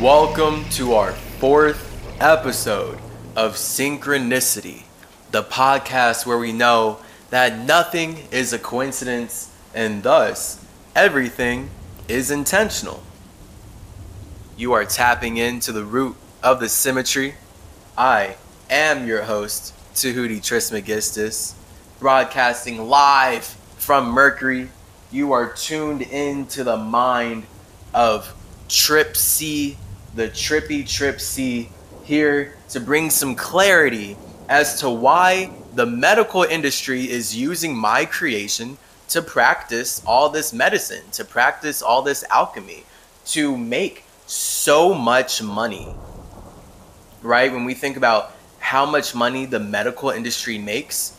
Welcome to our fourth episode of Cynchranici-Tea, the podcast where we know that nothing is a coincidence and thus everything is intentional. You are tapping into the root of the symmetry. I am your host, Tahuti Trismegistus, broadcasting live from Mercury. You are tuned into the mind of Trip C, the Trippy Trip C, here to bring some clarity as to why the medical industry is using my creation to practice all this medicine, to practice all this alchemy, to make so much money. Right? When we think about how much money the medical industry makes,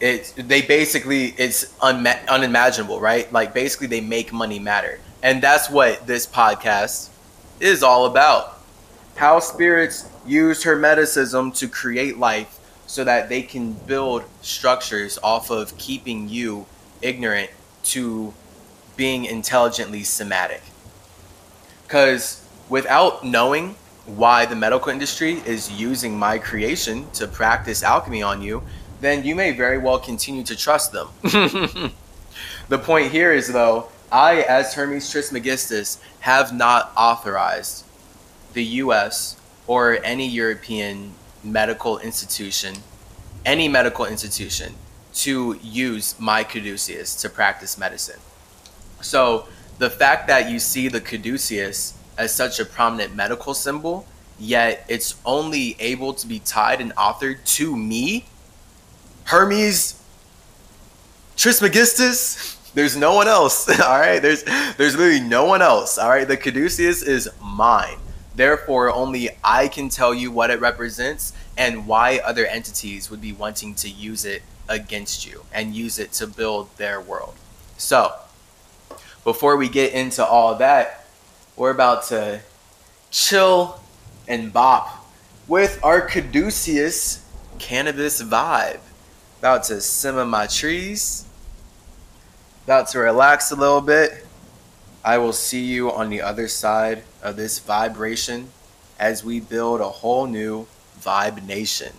it they basically it's unma- unimaginable, right? Like basically they make money matter. And that's what this podcast is all about. How spirits use hermeticism to create life so that they can build structures off of keeping you ignorant to being intelligently somatic. Because without knowing why the medical industry is using my creation to practice alchemy on you, then you may very well continue to trust them. the point here is, though, I, as Hermes Trismegistus, have not authorized the US or any European medical institution, any medical institution, to use my caduceus to practice medicine. So the fact that you see the caduceus as such a prominent medical symbol, yet it's only able to be tied and authored to me, Hermes Trismegistus, there's no one else. All right. There's there's literally no one else. All right. The caduceus is mine. Therefore, only I can tell you what it represents and why other entities would be wanting to use it against you and use it to build their world. So, before we get into all that, we're about to chill and bop with our caduceus cannabis vibe. About to simmer my trees about to relax a little bit. I will see you on the other side of this vibration as we build a whole new vibe nation.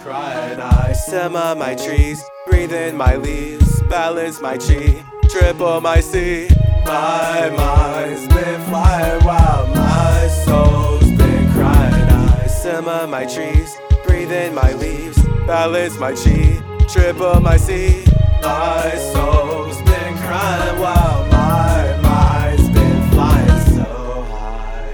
Crying, I simmer my trees, breathe in my leaves, balance my chi, triple my C. My mind's been flying wild, my soul's been crying. I simmer my trees, breathe in my leaves, balance my chi, triple my C. My soul's been crying wild, my mind's been flying so high.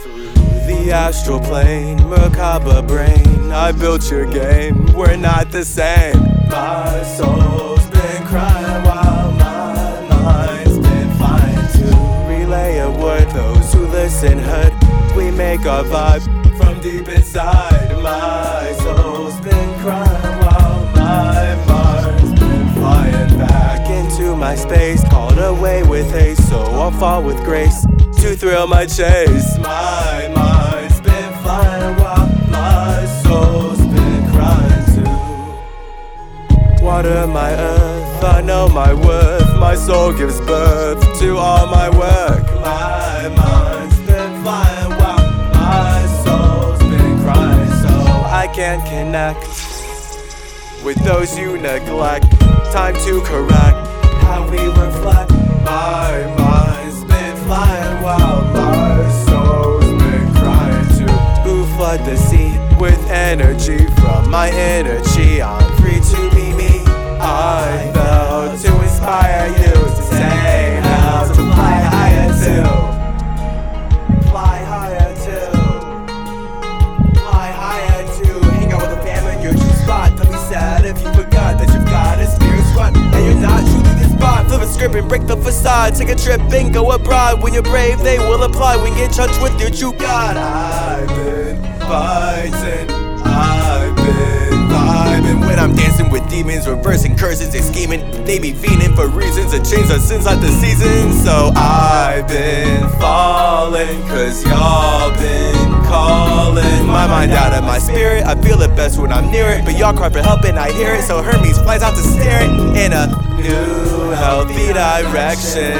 Through the astral plane, macabre brain, I built your game, we're not the same. My soul's been crying while mind's been flying to relay a word. Those who listen heard, we make our vibe from deep inside. My soul's been crying while my mind's been flying back into my space, called away with haste, so I'll fall with grace to thrill my chase. My mind's been flying while my soul's been crying too. Water my earth, I know my worth. My soul gives birth to all my work. My mind's been flying while my soul's been crying, so I can't connect with those you neglect. Time to correct how we reflect. My mind's been flying while my soul's been crying too. Who flood the sea with energy from my chi? I'm free to be me. I inspire you to say how to fly higher too. Fly higher. Fly higher. Hang out with in true spot. Don't be sad if you forgot that you've got a spirit and you're not spot. Flip a script and break the facade. Take a trip and go abroad. When you're brave, they will apply. When you get touch with your true God. I've been fighting. I've when I'm dancing with demons, reversing curses, and scheming. They be fiending for reasons to change the sins like the seasons. So I've been falling, cause y'all been calling. my mind out of my spirit. I feel it best when I'm near it, but y'all cry for help and I hear it. So Hermes flies out to stare it in a new healthy direction.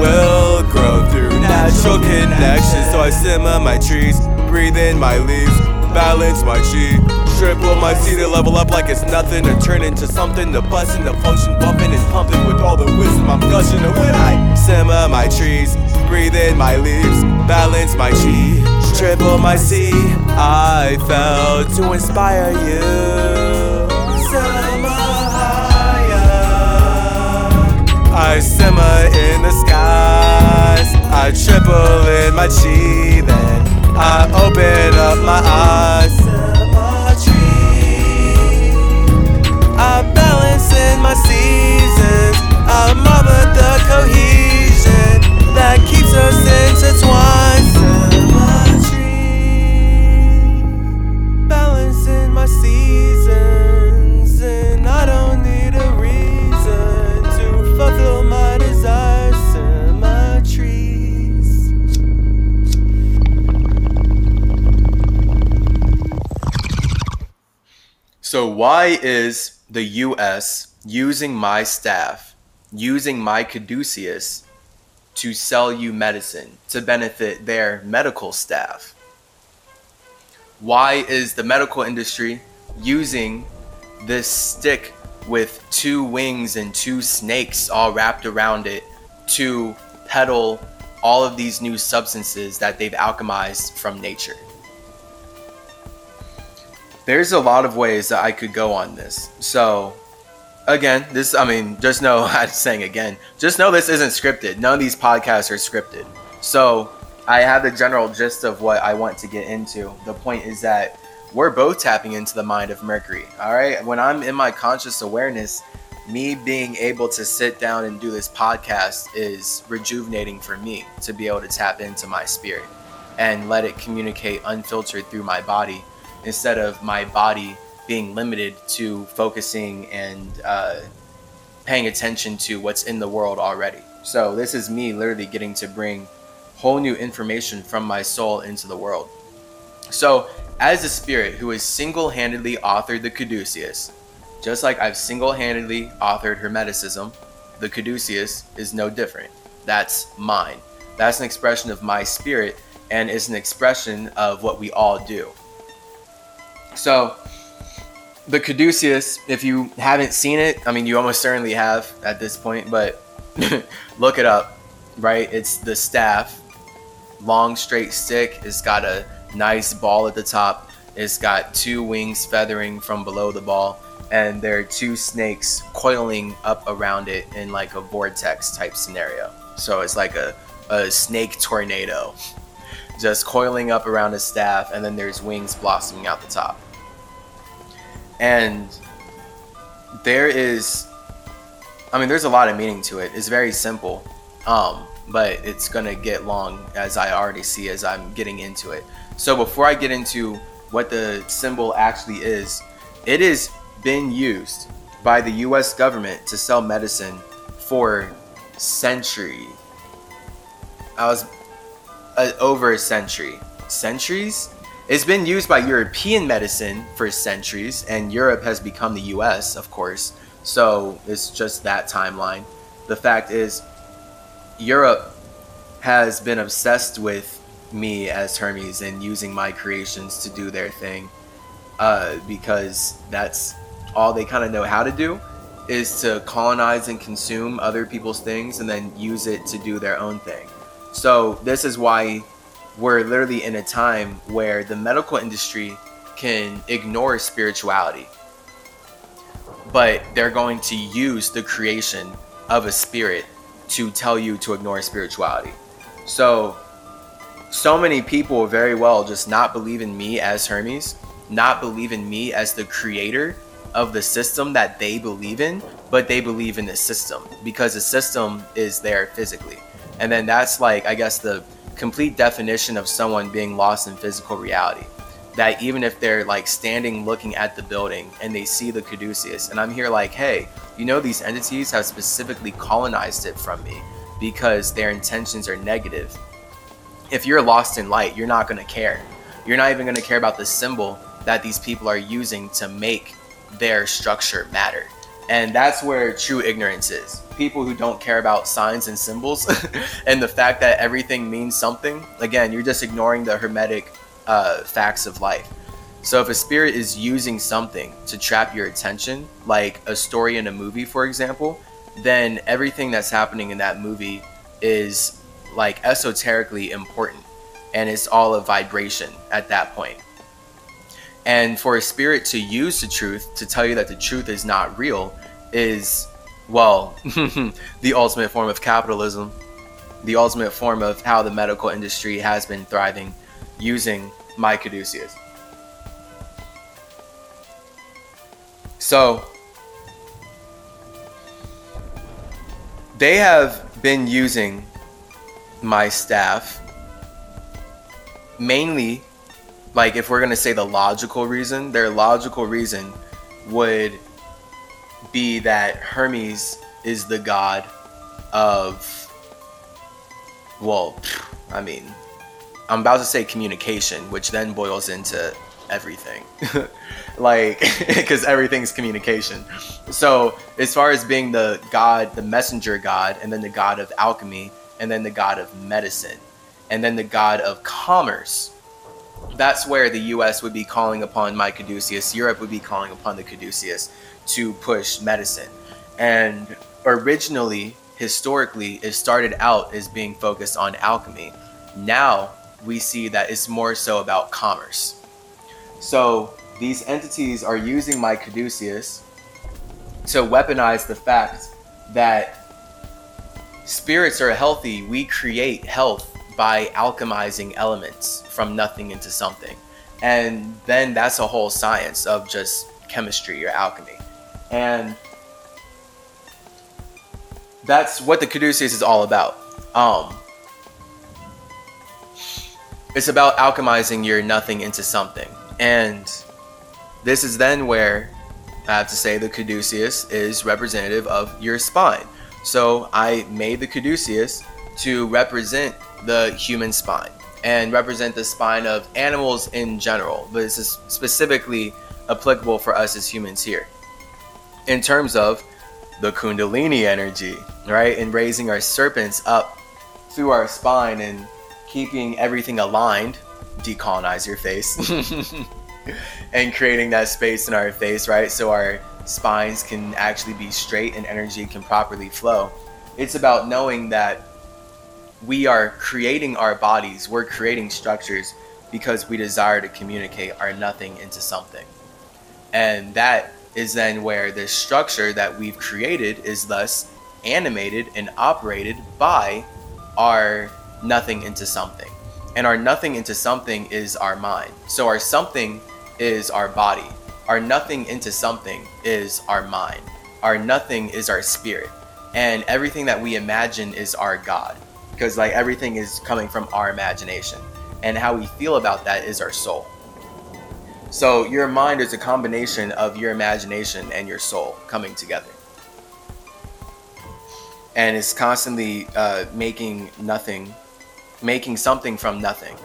Will grow through natural connection. So I simmer my trees, breathe in my leaves, balance my chi. Triple my C to level up like it's nothing, to turn into something, to bust into function, bumping and pumping with all the wisdom I'm gushing. And when I simmer my trees, breathe in my leaves, balance my chi, triple my C, I fell to inspire you. Simmer higher. I simmer in the skies. I triple in my chi, then I open up my eyes. In my seasons. I mother the cohesion that keeps us intertwined. Balance in my seasons, and I don't need a reason to fulfill my desires. Symmetries. So, why is the US using my staff, using my caduceus to sell you medicine to benefit their medical staff? Why is the medical industry using this stick with two wings and two snakes all wrapped around it to peddle all of these new substances that they've alchemized from nature? There's a lot of ways that I could go on this. So, again, this, I mean, just know, I'm saying again, just know this isn't scripted. None of these podcasts are scripted. So, I have the general gist of what I want to get into. The point is that we're both tapping into the mind of Mercury. All right. When I'm in my conscious awareness, me being able to sit down and do this podcast is rejuvenating for me to be able to tap into my spirit and let it communicate unfiltered through my body instead of my body being limited to focusing and uh, paying attention to what's in the world already. So this is me literally getting to bring whole new information from my soul into the world. So as a spirit who has single-handedly authored the Caduceus, just like I've single-handedly authored Hermeticism, the Caduceus is no different. That's mine. That's an expression of my spirit and is an expression of what we all do. So, the Caduceus, if you haven't seen it, I mean, you almost certainly have at this point, but look it up, right? It's the staff, long straight stick. It's got a nice ball at the top. It's got two wings feathering from below the ball, and there are two snakes coiling up around it in like a vortex type scenario. So it's like a, a snake tornado just coiling up around his staff, and then there's wings blossoming out the top. And there is, I mean, there's a lot of meaning to it. It's very simple, um, but it's gonna get long as I already see as I'm getting into it. So before I get into what the symbol actually is, it has been used by the U.S. government to sell medicine for century. I was uh, over a century. Centuries? It's been used by European medicine for centuries, and Europe has become the US, of course. So it's just that timeline. The fact is, Europe has been obsessed with me as Hermes and using my creations to do their thing uh, because that's all they kind of know how to do is to colonize and consume other people's things and then use it to do their own thing. So this is why we're literally in a time where the medical industry can ignore spirituality. But they're going to use the creation of a spirit to tell you to ignore spirituality. So so many people very well just not believe in me as Hermes, not believe in me as the creator of the system that they believe in, but they believe in the system because the system is there physically. And then that's like, I guess, the complete definition of someone being lost in physical reality. That even if they're like standing looking at the building and they see the Caduceus, and I'm here like, hey, you know, these entities have specifically colonized it from me because their intentions are negative. If you're lost in light, you're not going to care. You're not even going to care about the symbol that these people are using to make their structure matter. And that's where true ignorance is. People who don't care about signs and symbols and the fact that everything means something, again, you're just ignoring the hermetic uh, facts of life. So if a spirit is using something to trap your attention, like a story in a movie, for example, then everything that's happening in that movie is like esoterically important and it's all a vibration at that point. And for a spirit to use the truth to tell you that the truth is not real is, well, the ultimate form of capitalism, the ultimate form of how the medical industry has been thriving using my caduceus. So, they have been using my staff mainly like if we're going to say the logical reason their logical reason would be that hermes is the god of well i mean i'm about to say communication which then boils into everything. Like because everything's communication. So as far as being the god the messenger god and then the god of alchemy and then the god of medicine and then the god of commerce that's where the US would be calling upon my caduceus Europe would be calling upon the caduceus to push medicine and originally historically it started out as being focused on alchemy now we see that it's more so about commerce so these entities are using my caduceus to weaponize the fact that spirits are healthy. We create health by alchemizing elements from nothing into something. And then that's a whole science of just chemistry or alchemy. And that's what the Caduceus is all about. Um, it's about alchemizing your nothing into something. And this is then where I have to say the caduceus is representative of your spine. So I made the caduceus to represent the human spine and represent the spine of animals in general, but this is specifically applicable for us as humans here. In terms of the Kundalini energy, right? And raising our serpents up through our spine and keeping everything aligned, decolonize your face. and creating that space in our face, right? So our spines can actually be straight and energy can properly flow. It's about knowing that we are creating our bodies, we're creating structures because we desire to communicate our nothing into something. And that is then where the structure that we've created is thus animated and operated by our nothing into something. And our nothing into something is our mind. So our something is our body. Our nothing into something is our mind. Our nothing is our spirit. And everything that we imagine is our God. Because like everything is coming from our imagination. And how we feel about that is our soul. So your mind is a combination of your imagination and your soul coming together. And it's constantly uh, making nothing, making something from nothing.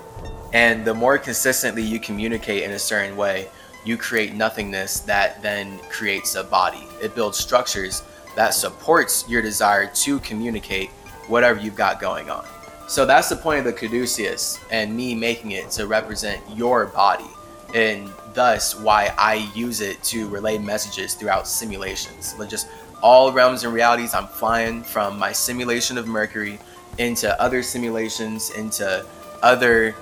And the more consistently you communicate in a certain way, you create nothingness that then creates a body. It builds structures that supports your desire to communicate whatever you've got going on. So that's the point of the caduceus and me making it to represent your body and thus why I use it to relay messages throughout simulations. Like just all realms and realities, I'm flying from my simulation of Mercury into other simulations, into other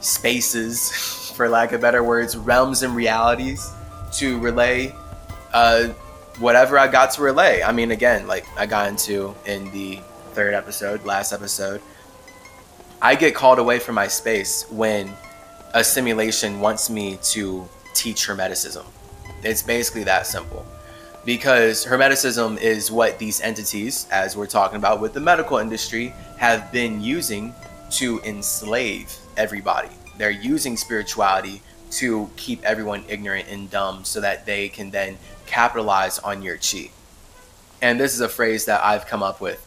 spaces, for lack of better words, realms and realities to relay uh, whatever I got to relay. I mean, again, like I got into in the third episode, last episode, I get called away from my space when a simulation wants me to teach Hermeticism. It's basically that simple. Because Hermeticism is what these entities, as we're talking about with the medical industry, have been using to enslave everybody. They're using spirituality to keep everyone ignorant and dumb so that they can then capitalize on your chi. And this is a phrase that I've come up with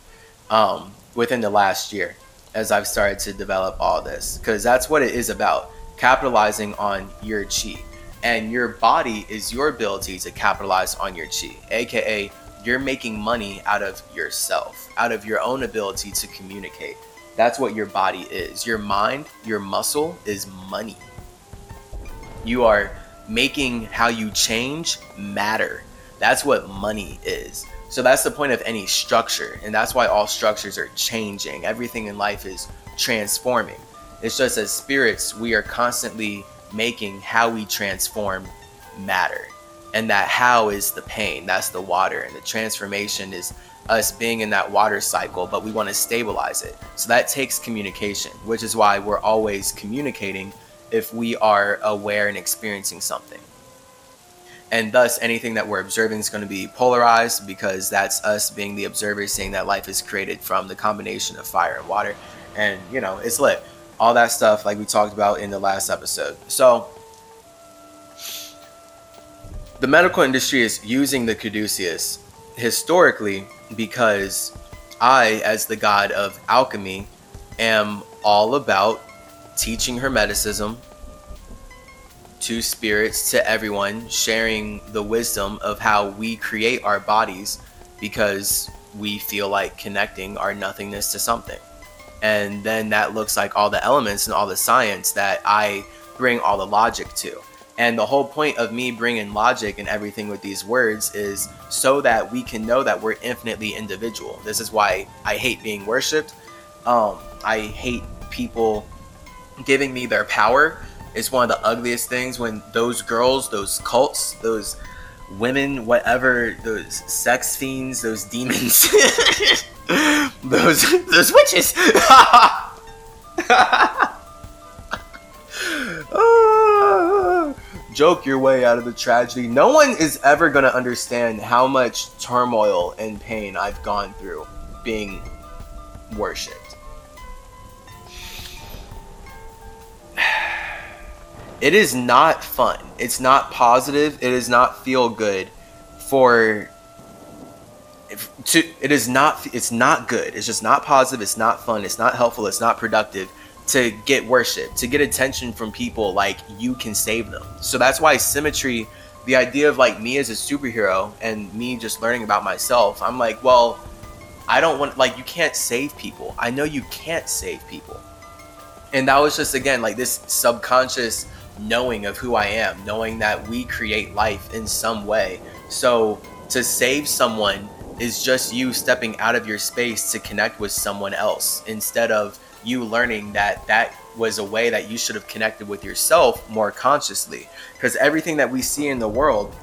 um, within the last year as I've started to develop all this, because that's what it is about. Capitalizing on your chi. And your body is your ability to capitalize on your chi, aka you're making money out of yourself, out of your own ability to communicate. That's what your body is. Your mind, your muscle is money. You are making how you change matter. That's what money is. So that's the point of any structure. And that's why all structures are changing. Everything in life is transforming. It's just as spirits, we are constantly making how we transform matter. And that how is the pain, that's the water. And the transformation is us being in that water cycle, but we want to stabilize it. So that takes communication, which is why we're always communicating if we are aware and experiencing something. And thus, anything that we're observing is going to be polarized because that's us being the observer, saying that life is created from the combination of fire and water. And, you know, it's lit. All that stuff, like we talked about in the last episode. So, the medical industry is using the caduceus historically because I, as the god of alchemy, am all about teaching Hermeticism to spirits, to everyone, sharing the wisdom of how we create our bodies because we feel like connecting our nothingness to something. And then that looks like all the elements and all the science that I bring all the logic to. And the whole point of me bringing logic and everything with these words is so that we can know that we're infinitely individual. This is why I hate being worshipped. Um, I hate people giving me their power. It's one of the ugliest things when those girls, those cults, those women, whatever, those sex fiends, those demons, those those witches. Ah, joke your way out of the tragedy. No one is ever going to understand how much turmoil and pain I've gone through being worshipped. It is not fun. It's not positive. It does not feel good for to it is not it's not good. It's just not positive. It's not fun. It's not helpful. It's not productive to get worship, to get attention from people like you can save them. So that's why symmetry, the idea of like me as a superhero and me just learning about myself, I'm like, well, I don't want like you can't save people. I know you can't save people. And that was just again like this subconscious knowing of who I am, knowing that we create life in some way. So to save someone is just you stepping out of your space to connect with someone else instead of you learning that that was a way that you should have connected with yourself more consciously. Because everything that we see in the world,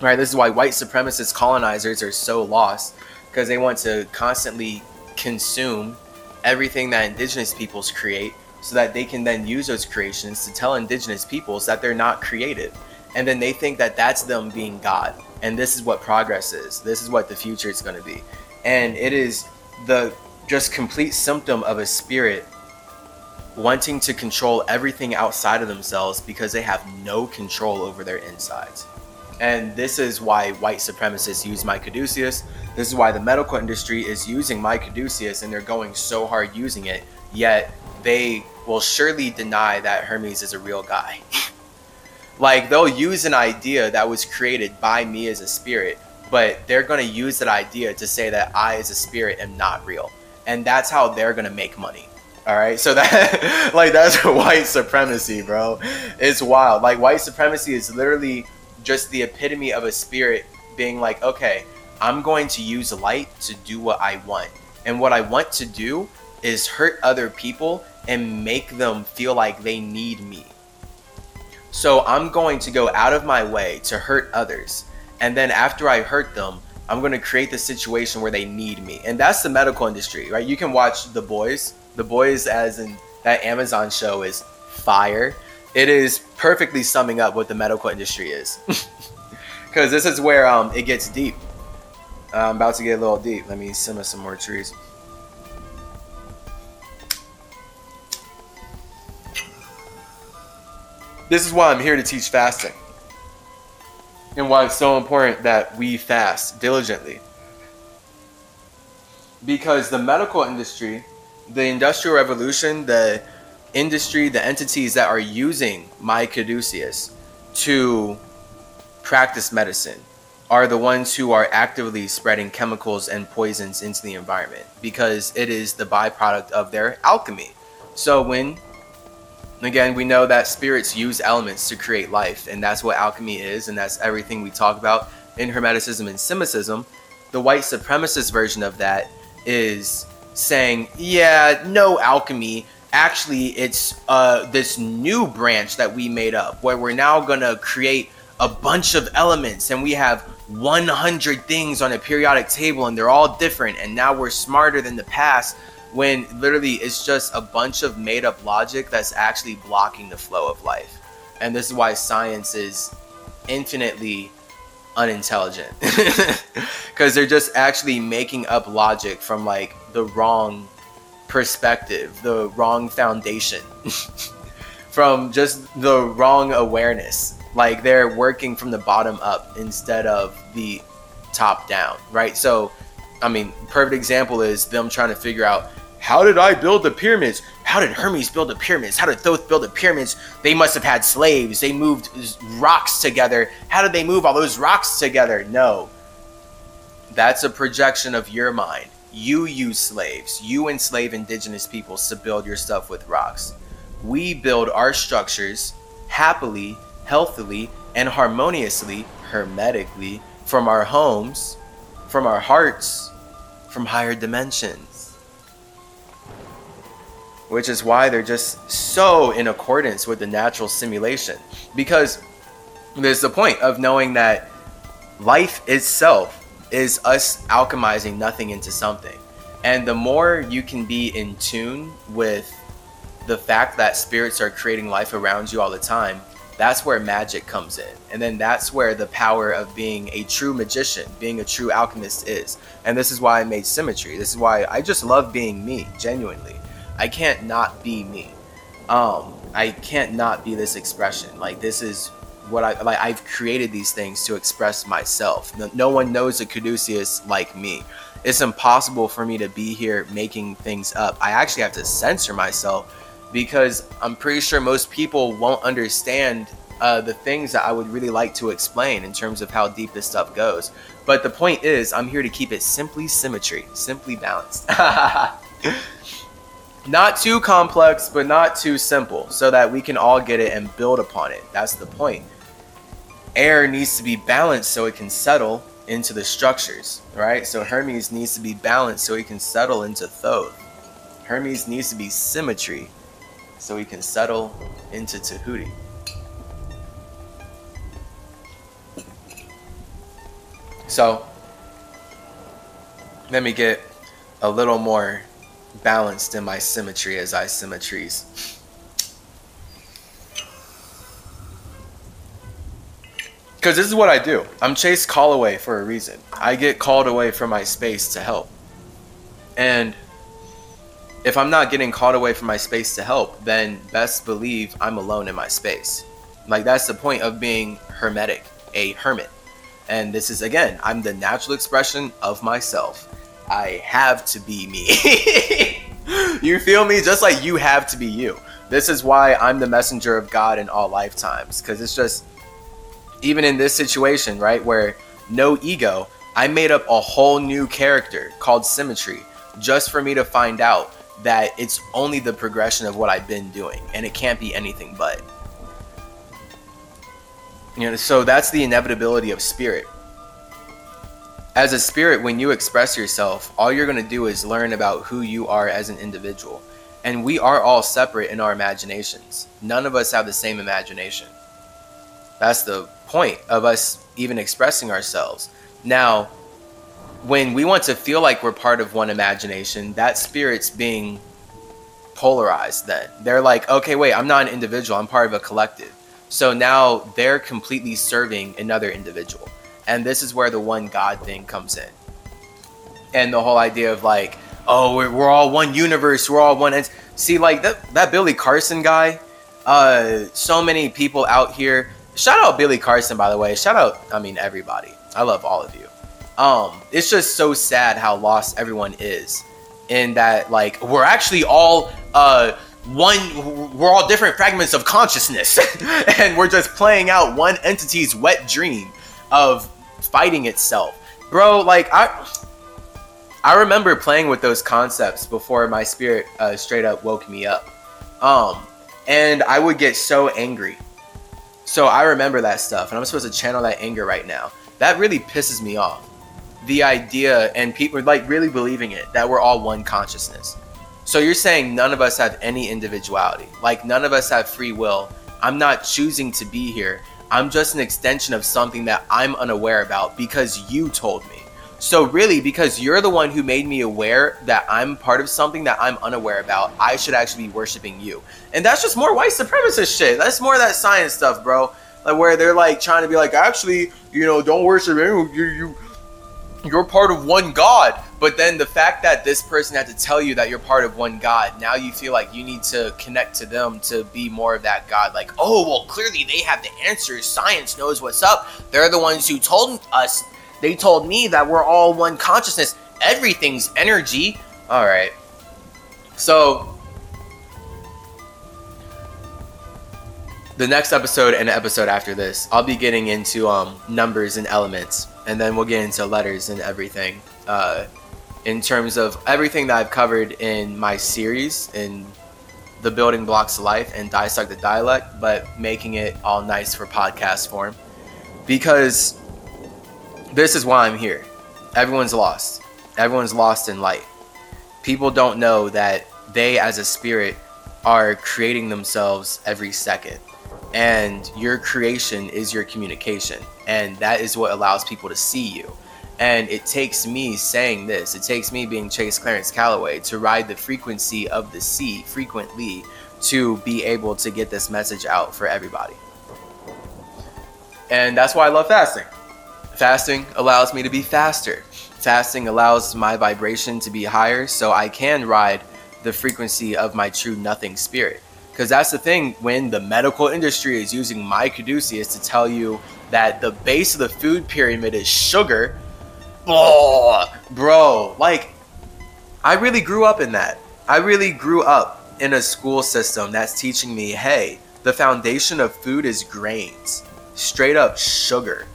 right, this is why white supremacist colonizers are so lost because they want to constantly consume everything that indigenous peoples create so that they can then use those creations to tell indigenous peoples that they're not creative. And then they think that that's them being God. And this is what progress is. This is what the future is going to be. And it is the just complete symptom of a spirit wanting to control everything outside of themselves because they have no control over their insides. And this is why white supremacists use my caduceus. This is why the medical industry is using my caduceus and they're going so hard using it, yet they will surely deny that Hermes is a real guy. like they'll use an idea that was created by me as a spirit, but they're going to use that idea to say that I as a spirit am not real and that's how they're gonna make money. All right, so that like that's white supremacy, bro. It's wild. Like white supremacy is literally just the epitome of a spirit being like, okay, I'm going to use light to do what I want, and what I want to do is hurt other people and make them feel like they need me. So I'm going to go out of my way to hurt others, and then after I hurt them, I'm going to create the situation where they need me. And that's the medical industry, right? You can watch The Boys. The Boys, as in that Amazon show, is fire. It is perfectly summing up what the medical industry is. Because this is where um, it gets deep. I'm about to get a little deep. Let me simmer some more trees. This is why I'm here to teach fasting and why it's so important that we fast diligently. Because the medical industry, the industrial revolution, the industry, the entities that are using my caduceus to practice medicine are the ones who are actively spreading chemicals and poisons into the environment because it is the byproduct of their alchemy. So when again we know that spirits use elements to create life and that's what alchemy is and that's everything we talk about in hermeticism and simicism the white supremacist version of that is saying yeah no alchemy. Actually it's uh, this new branch that we made up where we're now gonna create a bunch of elements and we have 100 things on a periodic table and they're all different and now we're smarter than the past when literally it's just a bunch of made up logic that's actually blocking the flow of life. And this is why science is infinitely unintelligent. Because they're just actually making up logic from like the wrong perspective the wrong foundation. From just the wrong awareness. Like they're working from the bottom up instead of the top down, right? So, I mean, perfect example is them trying to figure out how did I build the pyramids? How did Hermes build the pyramids? How did Thoth build the pyramids? They must have had slaves. They moved rocks together. How did they move all those rocks together? No. That's a projection of your mind. You use slaves. You enslave indigenous peoples to build your stuff with rocks. We build our structures happily healthily and harmoniously, hermetically, from our homes, from our hearts, from higher dimensions. Which is why they're just so in accordance with the natural simulation. Because there's the point of knowing that life itself is us alchemizing nothing into something. And the more you can be in tune with the fact that spirits are creating life around you all the time, that's where magic comes in. And then that's where the power of being a true magician, being a true alchemist is. And this is why I made symmetry. This is why I just love being me, genuinely. I can't not be me. Um, I can't not be this expression. Like this is what I like. I've created these things to express myself. No, no one knows a Caduceus like me. It's impossible for me to be here making things up. I actually have to censor myself because I'm pretty sure most people won't understand uh, the things that I would really like to explain in terms of how deep this stuff goes. But the point is, I'm here to keep it simply symmetry, simply balanced. not too complex, but not too simple, so that we can all get it and build upon it. That's the point. Air needs to be balanced so it can settle into the structures, right? So Hermes needs to be balanced so he can settle into Thoth. Hermes needs to be symmetry so he can settle into Tahuti. So, let me get a little more balanced in my symmetry as I symmetries. Because this is what I do. I'm Chase Callaway for a reason. I get called away from my space to help. And if I'm not getting called away from my space to help, then best believe I'm alone in my space. Like that's the point of being hermetic, a hermit. And this is again, I'm the natural expression of myself. I have to be me. you feel me? Just like you have to be you. This is why I'm the messenger of God in all lifetimes. Because it's just, even in this situation, right, where no ego, I made up a whole new character called Symmetry just for me to find out that it's only the progression of what I've been doing and it can't be anything but. You know, so that's the inevitability of spirit. As a spirit, when you express yourself, all you're going to do is learn about who you are as an individual. And we are all separate in our imaginations. None of us have the same imagination. That's the point of us even expressing ourselves. Now, when we want to feel like we're part of one imagination, that spirit's being polarized then. They're like, okay, wait, I'm not an individual, I'm part of a collective. So now they're completely serving another individual. And this is where the one God thing comes in. And the whole idea of like, oh, we're, we're all one universe, we're all one. See, like that, that Billy Carson guy, uh, so many people out here. Shout out Billy Carson, by the way. Shout out, I mean, everybody. I love all of you um it's just so sad how lost everyone is in that like we're actually all uh one we're all different fragments of consciousness and we're just playing out one entity's wet dream of fighting itself. Bro like i i remember playing with those concepts before my spirit uh, straight up woke me up. Um and i would get so angry. So i remember that stuff and i'm supposed to channel that anger right now. That really pisses me off. The idea and people like really believing it that we're all one consciousness. So you're saying none of us have any individuality. Like none of us have free will. I'm not choosing to be here I'm just an extension of something that I'm unaware about because you told me. So, really, because you're the one who made me aware that I'm part of something that I'm unaware about, I should actually be worshiping you. And that's just more white supremacist shit. That's more of that science stuff, bro. Like, where they're like trying to be like, actually, you know, don't worship anyone. You, you, you're part of one God. But then the fact that this person had to tell you that you're part of one God, now you feel like you need to connect to them to be more of that God. Like, oh, well, clearly they have the answers. Science knows what's up. They're the ones who told us, they told me that we're all one consciousness. Everything's energy. All right. So, the next episode and episode after this, I'll be getting into um, numbers and elements, and then we'll get into letters and everything. Uh, in terms of everything that I've covered in my series in the building blocks of life and dissect the dialect, but making it all nice for podcast form. Because this is why I'm here. Everyone's lost. Everyone's lost in light. People don't know that they, as a spirit, are creating themselves every second. And your creation is your communication. And that is what allows people to see you. And it takes me saying this, it takes me being Chase Clarence Calloway to ride the frequency of the sea frequently to be able to get this message out for everybody. And that's why I love fasting. Fasting allows me to be faster. Fasting allows my vibration to be higher so I can ride the frequency of my true nothing spirit. Because that's the thing when the medical industry is using my caduceus to tell you that the base of the food pyramid is sugar oh, bro, like I really grew up in that. I really grew up in a school system that's teaching me, hey, the foundation of food is grains, straight up sugar,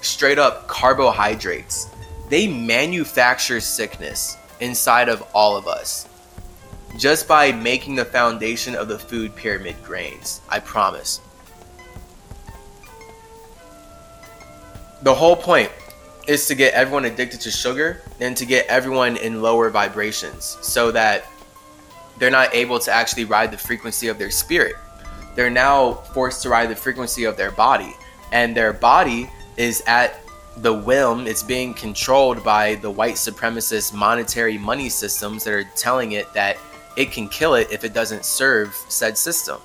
straight up carbohydrates. They manufacture sickness inside of all of us just by making the foundation of the food pyramid grains. I promise. The whole point is to get everyone addicted to sugar and to get everyone in lower vibrations so that they're not able to actually ride the frequency of their spirit. They're now forced to ride the frequency of their body, and their body is at the whim, it's being controlled by the white supremacist monetary money systems that are telling it that it can kill it if it doesn't serve said system.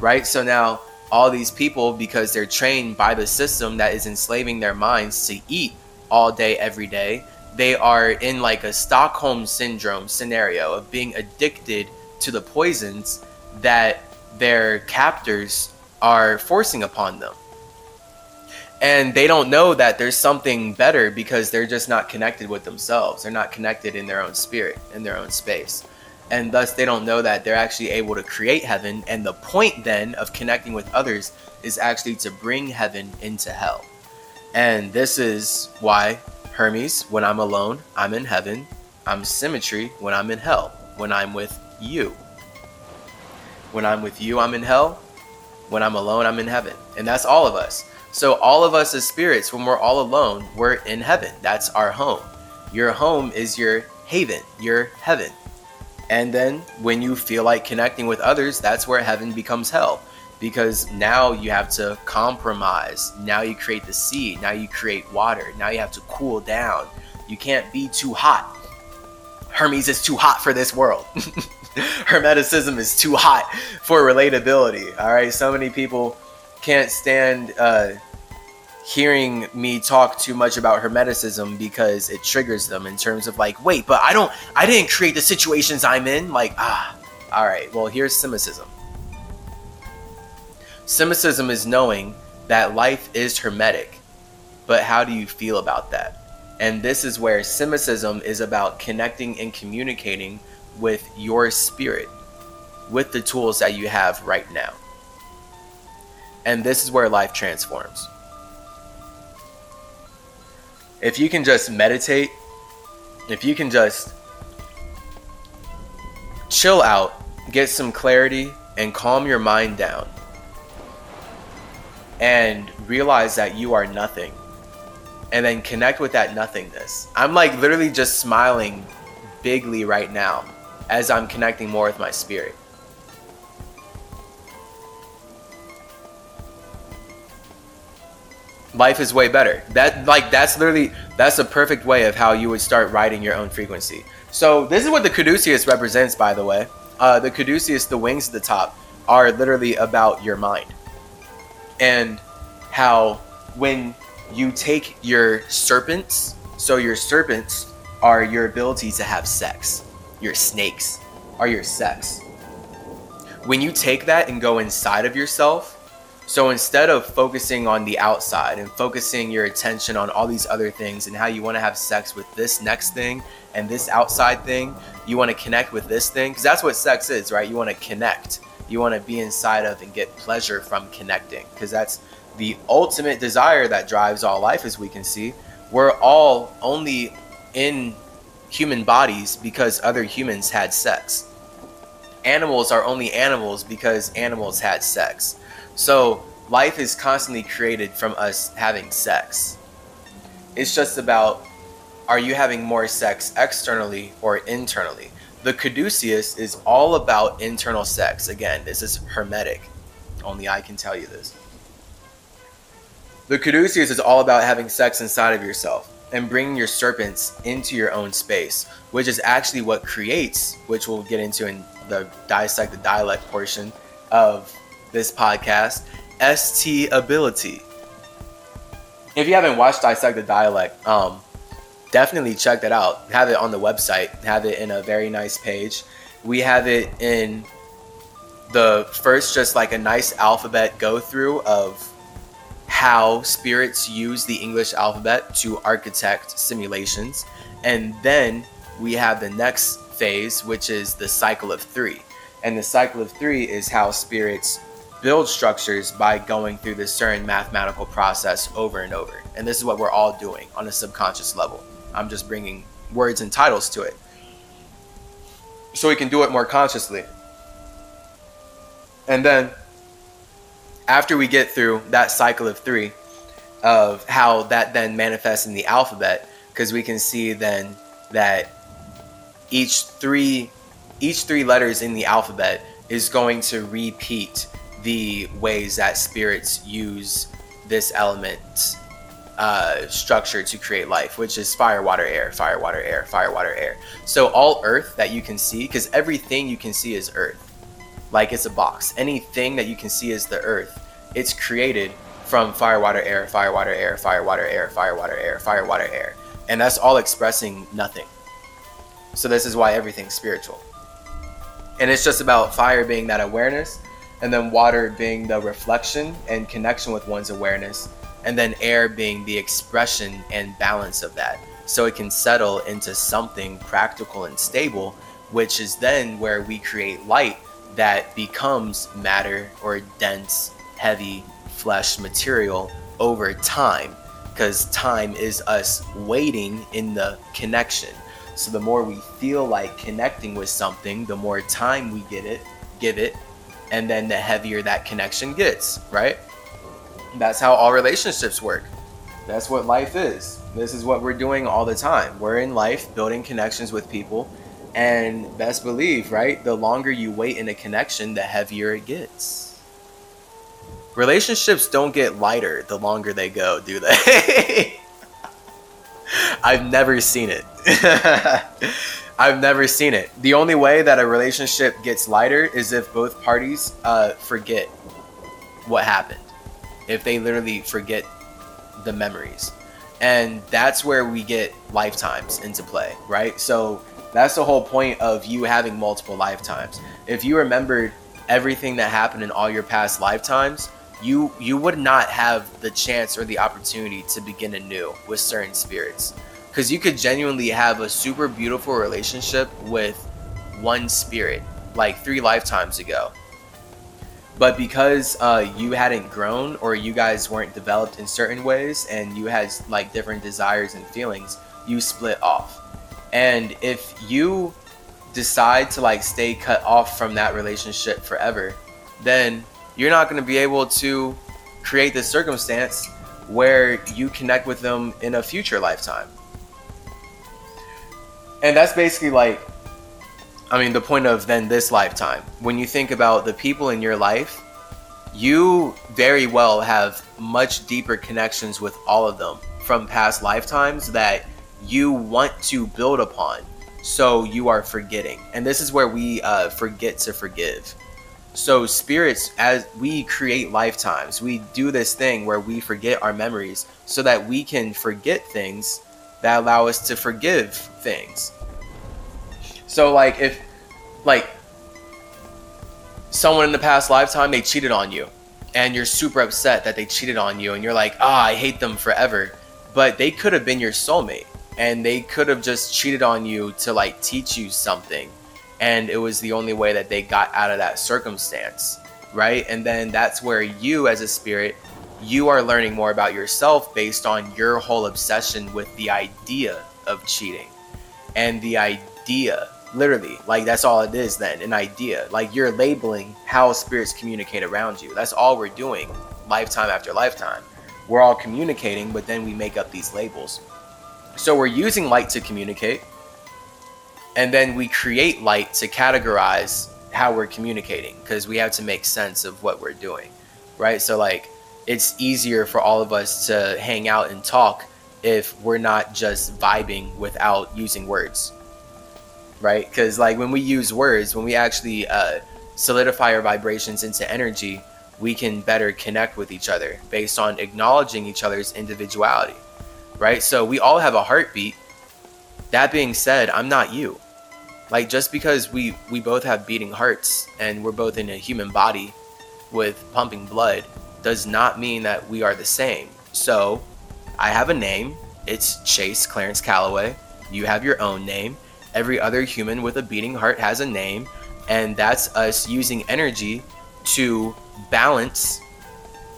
Right? So now all these people, because they're trained by the system that is enslaving their minds to eat all day, every day. They are in like a Stockholm syndrome scenario of being addicted to the poisons that their captors are forcing upon them. And they don't know that there's something better because they're just not connected with themselves. They're not connected in their own spirit, in their own space. And thus, they don't know that they're actually able to create heaven. And the point then of connecting with others is actually to bring heaven into hell. And this is why Hermes, when I'm alone, I'm in heaven. I'm symmetry when I'm in hell, when I'm with you. When I'm with you, I'm in hell. When I'm alone, I'm in heaven. And that's all of us. So, all of us as spirits, when we're all alone, we're in heaven. That's our home. Your home is your haven, your heaven. And then when you feel like connecting with others, that's where heaven becomes hell because now you have to compromise. Now you create the sea. Now you create water. Now you have to cool down. You can't be too hot. Hermes is too hot for this world. Hermeticism is too hot for relatability. All right, so many people can't stand uh, hearing me talk too much about hermeticism because it triggers them in terms of like, wait, but I don't, I didn't create the situations I'm in. Like, ah, all right, well, here's Simicism. Simicism is knowing that life is hermetic, but how do you feel about that? And this is where Simicism is about connecting and communicating with your spirit. with the tools that you have right now. And this is where life transforms. If you can just meditate, if you can just chill out, get some clarity, and calm your mind down, and realize that you are nothing, and then connect with that nothingness. I'm like literally just smiling bigly right now as I'm connecting more with my spirit. life is way better. That like that's literally that's a perfect way of how you would start writing your own frequency. So this is what the caduceus represents, by the way. Uh, the caduceus, the wings at the top, are literally about your mind, and how when you take your serpents, so your serpents are your ability to have sex. Your snakes are your sex. When you take that and go inside of yourself so instead of focusing on the outside and focusing your attention on all these other things and how you want to have sex with this next thing and this outside thing, you want to connect with this thing because that's what sex is, right? You want to connect. You want to be inside of and get pleasure from connecting because that's the ultimate desire that drives all life, as we can see. We're all only in human bodies because other humans had sex. Animals are only animals because animals had sex so life is constantly created from us having sex. It's just about are you having more sex externally or internally? The caduceus is all about internal sex. Again, this is hermetic. Only I can tell you this. The caduceus is all about having sex inside of yourself and bringing your serpents into your own space, which is actually what creates, which we'll get into in the dissect the dialect portion of this podcast, ST Ability. If you haven't watched Dissect the Dialect, um, definitely check that out. Have it on the website. Have it in a very nice page. We have it in the first, just like a nice alphabet go through of how spirits use the English alphabet to architect simulations. And then we have the next phase, which is the cycle of three. And the cycle of three is how spirits build structures by going through this certain mathematical process over and over. And this is what we're all doing on a subconscious level. I'm just bringing words and titles to it. So we can do it more consciously. And then after we get through that cycle of three, of how that then manifests in the alphabet, because we can see then that each three each three letters in the alphabet is going to repeat the ways that spirits use this element uh, structure to create life, which is fire, water, air, fire, water, air, fire, water, air. So all earth that you can see, because everything you can see is earth, like it's a box. Anything that you can see is the earth. It's created from fire, water, air, fire, water, air, fire, water, air, fire, water, air, fire, water, air, and that's all expressing nothing. So this is why everything's spiritual, and it's just about fire being that awareness and then water being the reflection and connection with one's awareness, and then air being the expression and balance of that. So it can settle into something practical and stable, which is then where we create light that becomes matter or dense, heavy flesh material over time. Because time is us waiting in the connection. So the more we feel like connecting with something, the more time we get it, give it, and then the heavier that connection gets, right? That's how all relationships work. That's what life is. This is what we're doing all the time. We're in life building connections with people, and best believe, right? The longer you wait in a connection, the heavier it gets. Relationships don't get lighter the longer they go, do they? I've never seen it. I've never seen it. The only way that a relationship gets lighter is if both parties uh, forget what happened. If they literally forget the memories. And that's where we get lifetimes into play, right? So that's the whole point of you having multiple lifetimes. If you remembered everything that happened in all your past lifetimes, you you would not have the chance or the opportunity to begin anew with certain spirits because you could genuinely have a super beautiful relationship with one spirit like three lifetimes ago. But because uh, you hadn't grown or you guys weren't developed in certain ways and you had like different desires and feelings, you split off. And if you decide to like stay cut off from that relationship forever, then you're not going to be able to create the circumstance where you connect with them in a future lifetime. And that's basically like I mean, the point of then this lifetime. When you think about the people in your life, you very well have much deeper connections with all of them from past lifetimes that you want to build upon. So you are forgetting. And this is where we uh, forget to forgive. So, spirits, as we create lifetimes, we do this thing where we forget our memories so that we can forget things that allow us to forgive things. So like if like someone in the past lifetime they cheated on you and you're super upset that they cheated on you and you're like, "Ah, I hate them forever." But they could have been your soulmate and they could have just cheated on you to like teach you something and it was the only way that they got out of that circumstance, right? And then that's where you as a spirit you are learning more about yourself based on your whole obsession with the idea of cheating and the idea literally like that's all it is then an idea. Like you're labeling how spirits communicate around you. That's all we're doing lifetime after lifetime. We're all communicating but then we make up these labels. So we're using light to communicate and then we create light to categorize how we're communicating because we have to make sense of what we're doing right? So like it's easier for all of us to hang out and talk if we're not just vibing without using words right? Because like when we use words, when we actually uh, solidify our vibrations into energy, we can better connect with each other based on acknowledging each other's individuality, right? So we all have a heartbeat. That being said, I'm not you. Like just because we we both have beating hearts and we're both in a human body with pumping blood does not mean that we are the same. So, I have a name. It's Chase Clarence Calloway. You have your own name every other human with a beating heart has a name, and that's us using energy to balance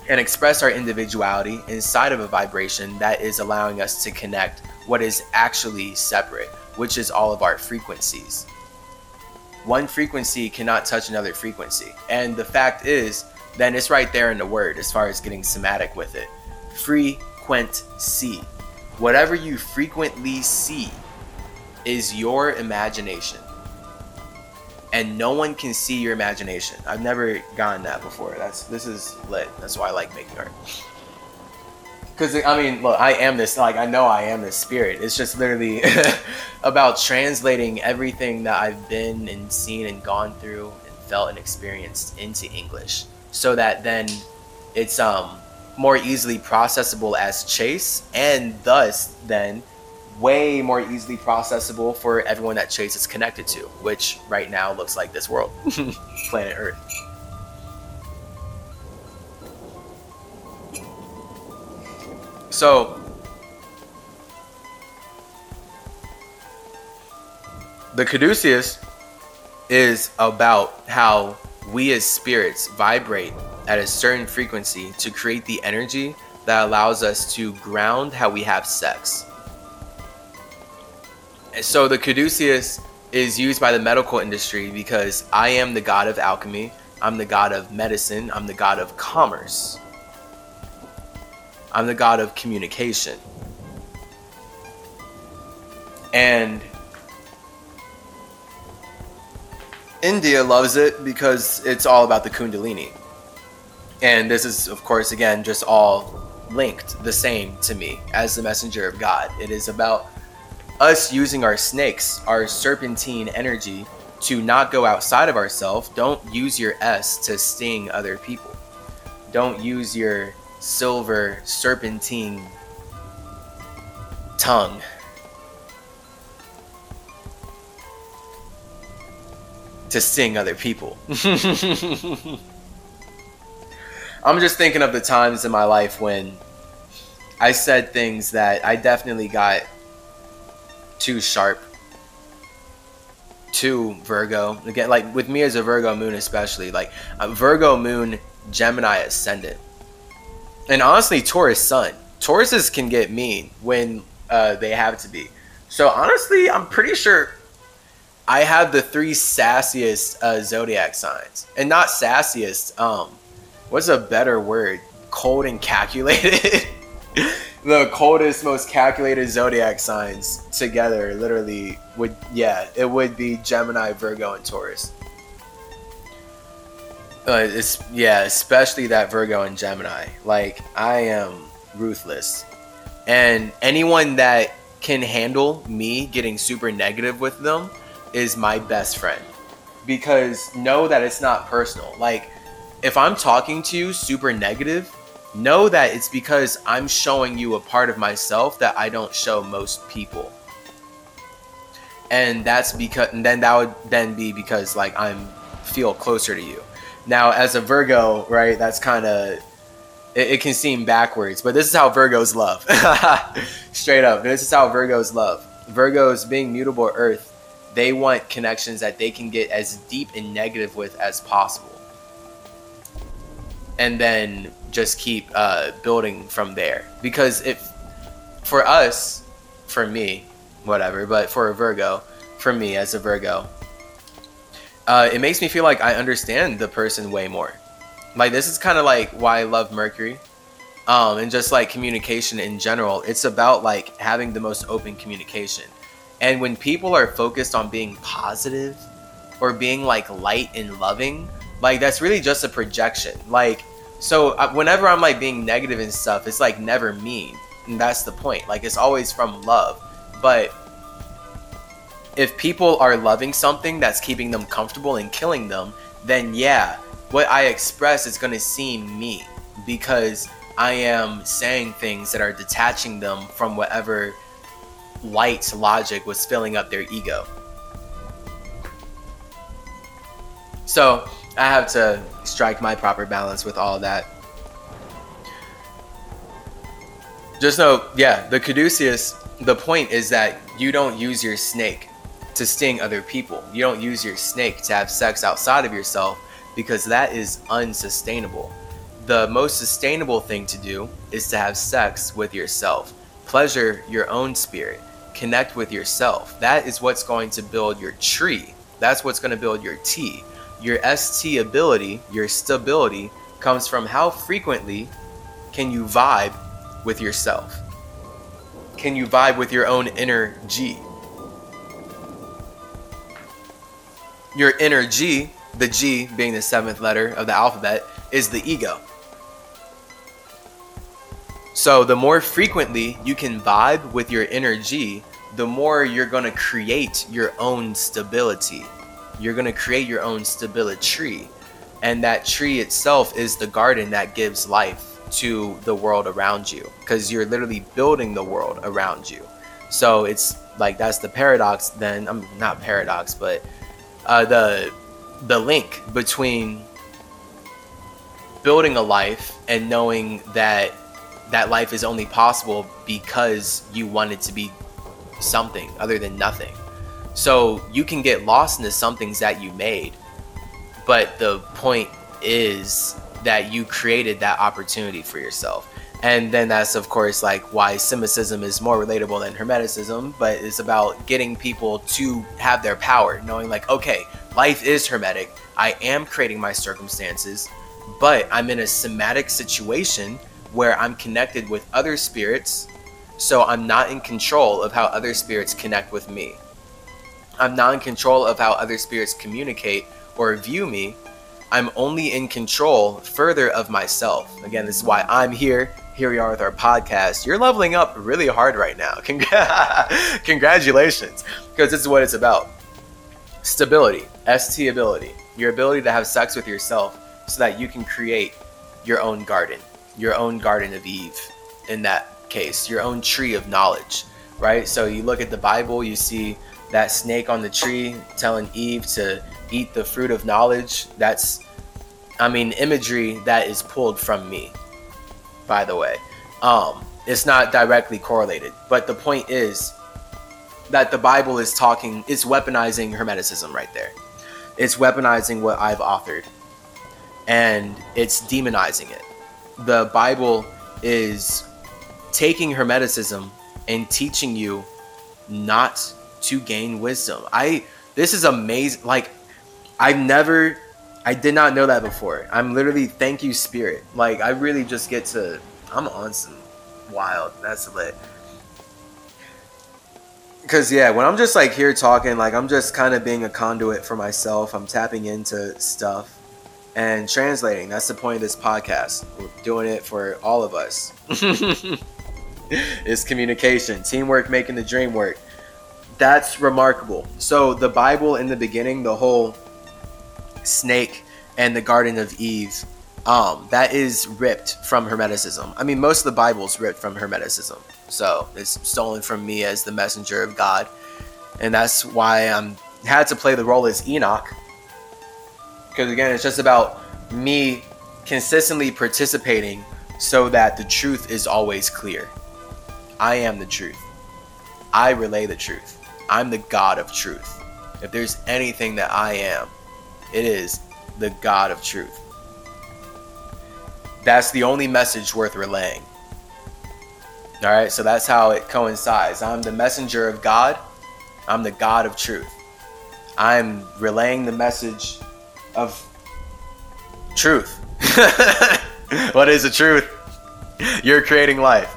and express our individuality inside of a vibration that is allowing us to connect what is actually separate, which is all of our frequencies. One frequency cannot touch another frequency. And the fact is, then it's right there in the word as far as getting somatic with it. Frequency. Whatever you frequently see is your imagination. And no one can see your imagination. I've never gotten that before. That's this is lit. That's why I like making art. Cause I mean, look, I am this. Like I know I am this spirit. It's just literally about translating everything that I've been and seen and gone through and felt and experienced into English, so that then it's um more easily processable as Chase, and thus then way more easily processable for everyone that Chase is connected to, which right now looks like this world, planet Earth. So, the Caduceus is about how we as spirits vibrate at a certain frequency to create the energy that allows us to ground how we have sex so the caduceus is used by the medical industry because I am the god of alchemy, I'm the god of medicine, I'm the god of commerce, I'm the god of communication. And India loves it because it's all about the Kundalini. And this is, of course, again, just all linked the same to me as the messenger of God. It is about us using our snakes, our serpentine energy, to not go outside of ourselves. Don't use your S to sting other people. Don't use your silver serpentine tongue to sting other people. I'm just thinking of the times in my life when I said things that I definitely got too sharp, to Virgo. Again, like with me as a Virgo moon, especially like uh, Virgo moon, Gemini ascendant, and honestly Taurus sun. Tauruses can get mean when uh, they have to be. So honestly, I'm pretty sure I have the three sassiest uh, zodiac signs, and not sassiest. Um, what's a better word? Cold and calculated. the coldest, most calculated zodiac signs together literally would, yeah, it would be Gemini, Virgo, and Taurus. Uh, it's yeah, especially that Virgo and Gemini. Like I am ruthless, and anyone that can handle me getting super negative with them is my best friend because know that it's not personal. Like if I'm talking to you super negative, know that it's because I'm showing you a part of myself that I don't show most people. And that's because and then that would then be because like I'm feel closer to you. Now as a Virgo, right, that's kind of it, it, can seem backwards, but this is how Virgos love. Straight up. This is how Virgos love. Virgos being mutable earth, they want connections that they can get as deep and negative with as possible. And then just keep uh, building from there. Because if for us, for me, whatever, but for a Virgo, for me as a Virgo, uh, it makes me feel like I understand the person way more. Like this is kind of like why I love Mercury, um, and just like communication in general. It's about like having the most open communication, and when people are focused on being positive or being like light and loving, like that's really just a projection. Like so uh, whenever I'm like being negative and stuff, it's like never mean. And that's the point. Like it's always from love. But if people are loving something that's keeping them comfortable and killing them, then yeah, what I express is going to seem me because I am saying things that are detaching them from whatever light logic was filling up their ego. So I have to strike my proper balance with all that. Just know, yeah, the caduceus, the point is that you don't use your snake to sting other people. You don't use your snake to have sex outside of yourself because that is unsustainable. The most sustainable thing to do is to have sex with yourself, pleasure your own spirit, connect with yourself. That is what's going to build your tree. That's what's going to build your T. Your ST ability, your stability, comes from how frequently can you vibe with yourself? Can you vibe with your own inner G? Your inner G, the G being the seventh letter of the alphabet, is the ego. So, the more frequently you can vibe with your inner G, the more you're going to create your own stability you're going to create your own stability tree. And that tree itself is the garden that gives life to the world around you because you're literally building the world around you. So it's like that's the paradox then I'm not paradox but uh, the the link between building a life and knowing that that life is only possible because you want it to be something other than nothing. So you can get lost into some things that you made, but the point is that you created that opportunity for yourself. And then that's of course like why Simicism is more relatable than Hermeticism, but it's about getting people to have their power, knowing like, okay, life is hermetic. I am creating my circumstances, but I'm in a somatic situation where I'm connected with other spirits, so I'm not in control of how other spirits connect with me. I'm not in control of how other spirits communicate or view me. I'm only in control further of myself. Again, this is why I'm here. Here we are with our podcast. You're leveling up really hard right now. Congratulations, because this is what it's about stability, ST ability, your ability to have sex with yourself so that you can create your own garden, your own garden of Eve in that case, your own tree of knowledge, right? So you look at the Bible, you see that snake on the tree telling Eve to eat the fruit of knowledge, that's, I mean, imagery that is pulled from me, by the way. Um, it's not directly correlated, but the point is, that the Bible is talking, it's weaponizing Hermeticism right there. It's weaponizing what I've authored and it's demonizing it. The Bible is taking Hermeticism and teaching you not to gain wisdom. I this is amazing. Like I've never I did not know that before. I'm literally thank you spirit. Like I really just get to I'm on some wild. That's lit. Cause yeah, when I'm just like here talking, like I'm just kind of being a conduit for myself. I'm tapping into stuff and translating. That's the point of this podcast. We're doing it for all of us. it's communication, teamwork, making the dream work. That's remarkable. So the Bible in the beginning, the whole snake and the Garden of Eve, um, that is ripped from Hermeticism. I mean, most of the Bible is ripped from Hermeticism. So it's stolen from me as the messenger of God. And that's why I'm had to play the role as Enoch. Because again, it's just about me consistently participating so that the truth is always clear. I am the truth. I relay the truth. I'm the God of truth. If there's anything that I am, it is the God of truth. That's the only message worth relaying. All right, so that's how it coincides. I'm the messenger of God. I'm the God of truth. I'm relaying the message of truth. what is the truth? You're creating life.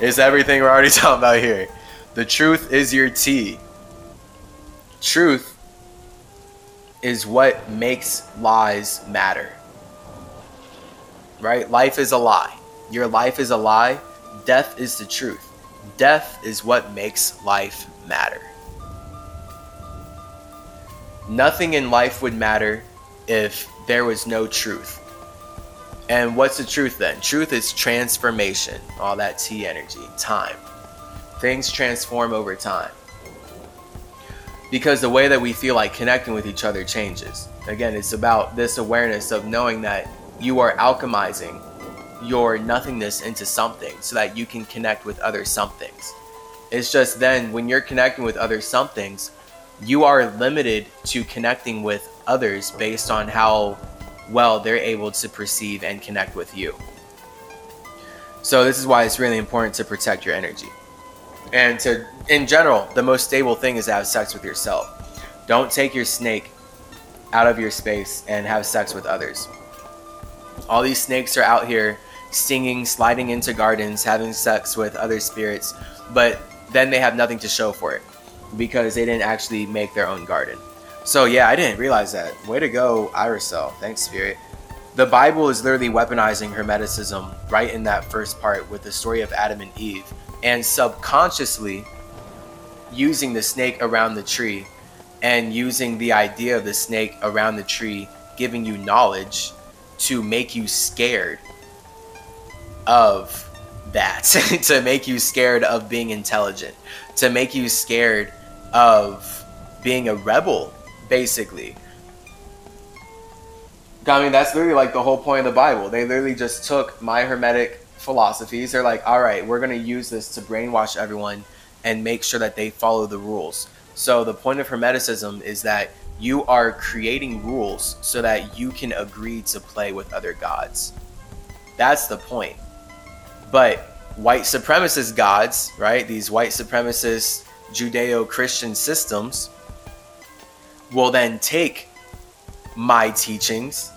It's everything we're already talking about here. The truth is your tea. Truth is what makes lies matter. Right? Life is a lie. Your life is a lie Death is the truth. Death is what makes life matter. Nothing in life would matter if there was no truth. And what's the truth then? Truth is transformation, all that T energy, time. Things transform over time. Because the way that we feel like connecting with each other changes. Again, it's about this awareness of knowing that you are alchemizing your nothingness into something so that you can connect with other somethings. It's just then when you're connecting with other somethings, you are limited to connecting with others based on how well they're able to perceive and connect with you. So this is why it's really important to protect your energy. And to in general, the most stable thing is to have sex with yourself. Don't take your snake out of your space and have sex with others. All these snakes are out here singing, sliding into gardens, having sex with other spirits, but then they have nothing to show for it because they didn't actually make their own garden. So yeah, I didn't realize that. Way to go, Iracel. Thanks, Spirit. The Bible is literally weaponizing Hermeticism right in that first part with the story of Adam and Eve, and subconsciously using the snake around the tree and using the idea of the snake around the tree giving you knowledge to make you scared of that to make you scared of being intelligent to make you scared of being a rebel basically. I mean that's literally like the whole point of the bible. They literally just took my hermetic philosophies. They're like all right we're going to use this to brainwash everyone and make sure that they follow the rules. So the point of hermeticism is that you are creating rules so that you can agree to play with other gods. That's the point. But white supremacist gods, right? These white supremacist Judeo Christian systems will then take my teachings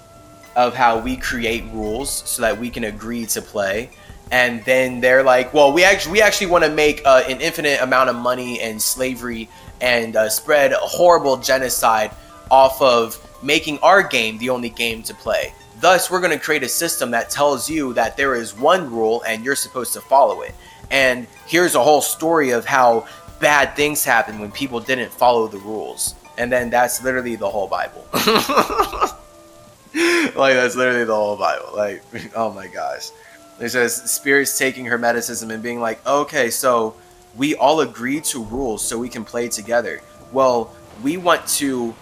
of how we create rules so that we can agree to play and then they're like well we actually we actually want to make uh, an infinite amount of money and slavery and uh, spread a horrible genocide off of making our game the only game to play Thus, we're going to create a system that tells you that there is one rule and you're supposed to follow it. And here's a whole story of how bad things happen when people didn't follow the rules. And then that's literally the whole Bible. like, that's literally the whole Bible. Like, oh my gosh. It says spirits taking hermeticism and being like, okay, so we all agree to rules so we can play together. Well, we want to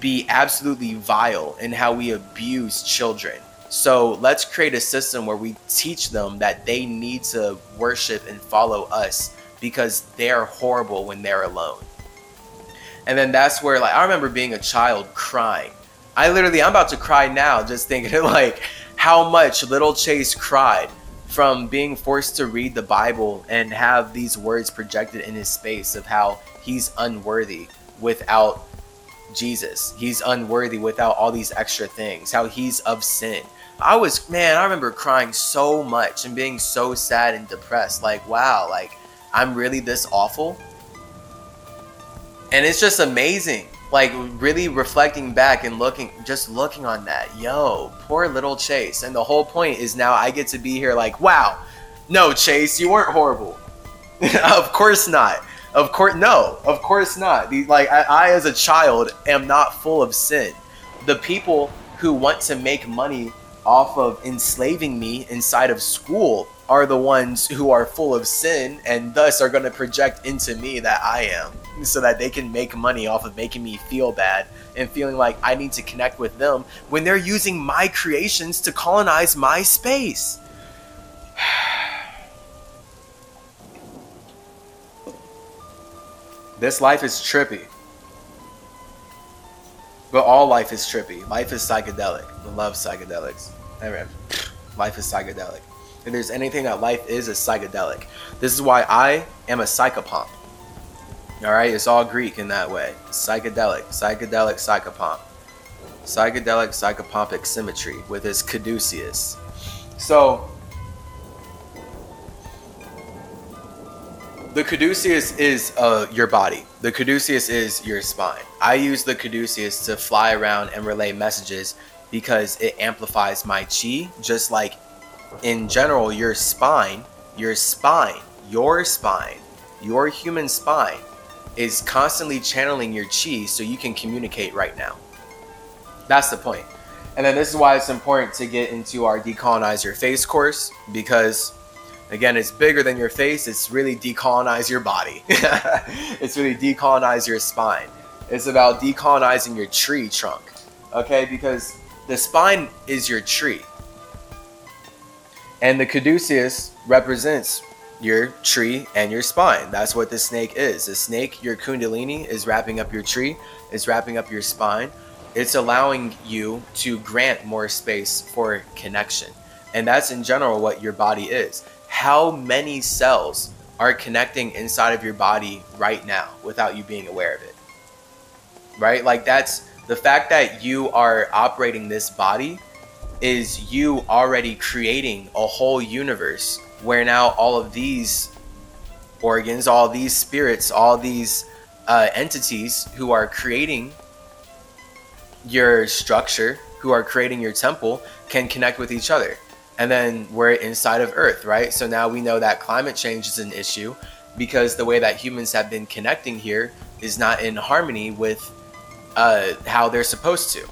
be absolutely vile in how we abuse children. So let's create a system where we teach them that they need to worship and follow us because they're horrible when they're alone. And then that's where like I remember being a child crying. I literally I'm about to cry now just thinking like how much little Chase cried from being forced to read the Bible and have these words projected in his space of how he's unworthy without Jesus. He's unworthy without all these extra things. How he's of sin. I was man, I remember crying so much and being so sad and depressed. Like, wow, like I'm really this awful. And it's just amazing. Like really reflecting back and looking just looking on that. Yo, poor little Chase. And the whole point is now I get to be here like, wow. No, Chase, you weren't horrible. of course not. Of course, no. Of course not. The, like I, I, as a child, am not full of sin. The people who want to make money off of enslaving me inside of school are the ones who are full of sin and thus are going to project into me that I am so that they can make money off of making me feel bad and feeling like I need to connect with them when they're using my creations to colonize my space. This life is trippy. But all life is trippy. Life is psychedelic. I love psychedelics. Life is psychedelic. If there's anything that life is, is psychedelic. This is why I am a psychopomp. Alright, it's all Greek in that way. Psychedelic, psychedelic, psychopomp. Psychedelic, psychopompic symmetry with his caduceus. So, the caduceus is uh, your body. The caduceus is your spine. I use the caduceus to fly around and relay messages because it amplifies my chi, just like in general, your spine, your spine, your spine, your human spine is constantly channeling your chi so you can communicate right now. That's the point. And then this is why it's important to get into our decolonize your face course because again it's bigger than your face. It's really decolonize your body. It's really decolonize your spine. It's about decolonizing your tree trunk okay? Because the spine is your tree. And the caduceus represents your tree and your spine. That's what the snake is. The snake, your kundalini, is wrapping up your tree, is wrapping up your spine. It's allowing you to grant more space for connection. And that's in general what your body is. How many cells are connecting inside of your body right now without you being aware of it? Right? Like that's the fact that you are operating this body is you already creating a whole universe where now all of these organs, all these spirits, all these uh, entities who are creating your structure, who are creating your temple, can connect with each other. And then we're inside of Earth, right? So now we know that climate change is an issue because the way that humans have been connecting here is not in harmony with uh, how they're supposed to.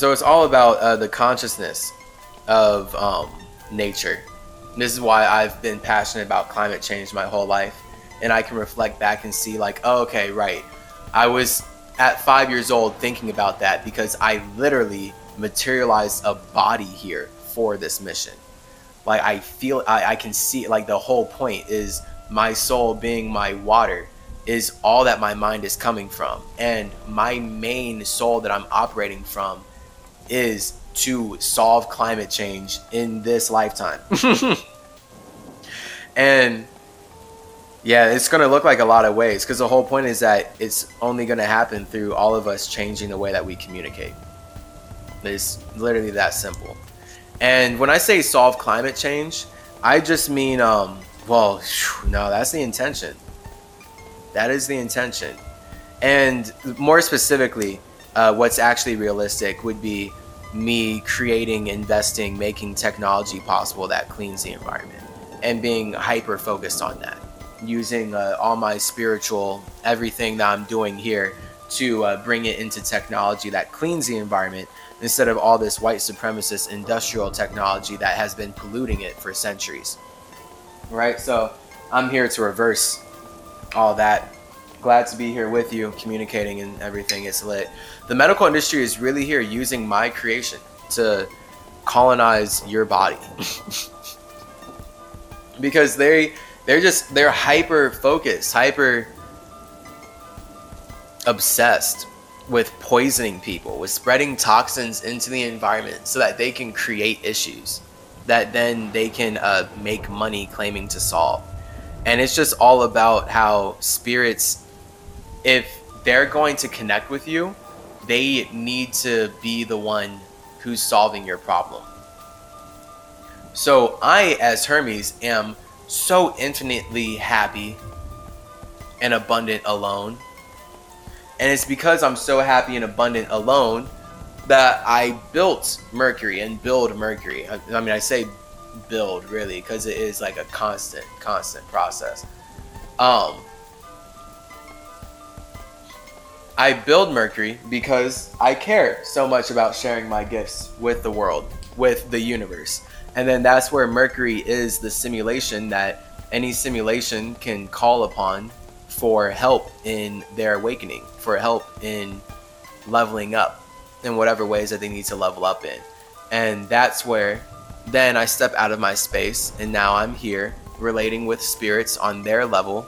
So it's all about uh, the consciousness of um, nature. This is why I've been passionate about climate change my whole life. And I can reflect back and see, like, oh, okay, right. I was at five years old thinking about that because I literally materialized a body here for this mission. Like, I feel, I, I can see, like, the whole point is my soul being my water is all that my mind is coming from. And my main soul that I'm operating from is to solve climate change in this lifetime. and yeah, it's going to look like a lot of ways because the whole point is that it's only going to happen through all of us changing the way that we communicate. It's literally that simple. And when I say solve climate change, I just mean, um, well, no, that's the intention. That is the intention. And more specifically, uh, what's actually realistic would be me creating, investing, making technology possible that cleans the environment and being hyper focused on that. Using uh, all my spiritual, everything that I'm doing here to uh, bring it into technology that cleans the environment instead of all this white supremacist industrial technology that has been polluting it for centuries. Right? So I'm here to reverse all that glad to be here with you, communicating and everything. It's lit. The medical industry is really here using my creation to colonize your body. because they they're just they're hyper focused, hyper obsessed with poisoning people, with spreading toxins into the environment so that they can create issues that then they can uh, make money claiming to solve. And it's just all about how spirits, if they're going to connect with you, they need to be the one who's solving your problem. So I, as Hermes, am so infinitely happy and abundant alone. And it's because I'm so happy and abundant alone that I built Mercury and build Mercury. I, I mean, I say build really because it is like a constant, constant process. Um, I build Mercury because I care so much about sharing my gifts with the world, with the universe. And then that's where Mercury is the simulation that any simulation can call upon for help in their awakening, for help in leveling up in whatever ways that they need to level up in. And that's where then I step out of my space and now I'm here relating with spirits on their level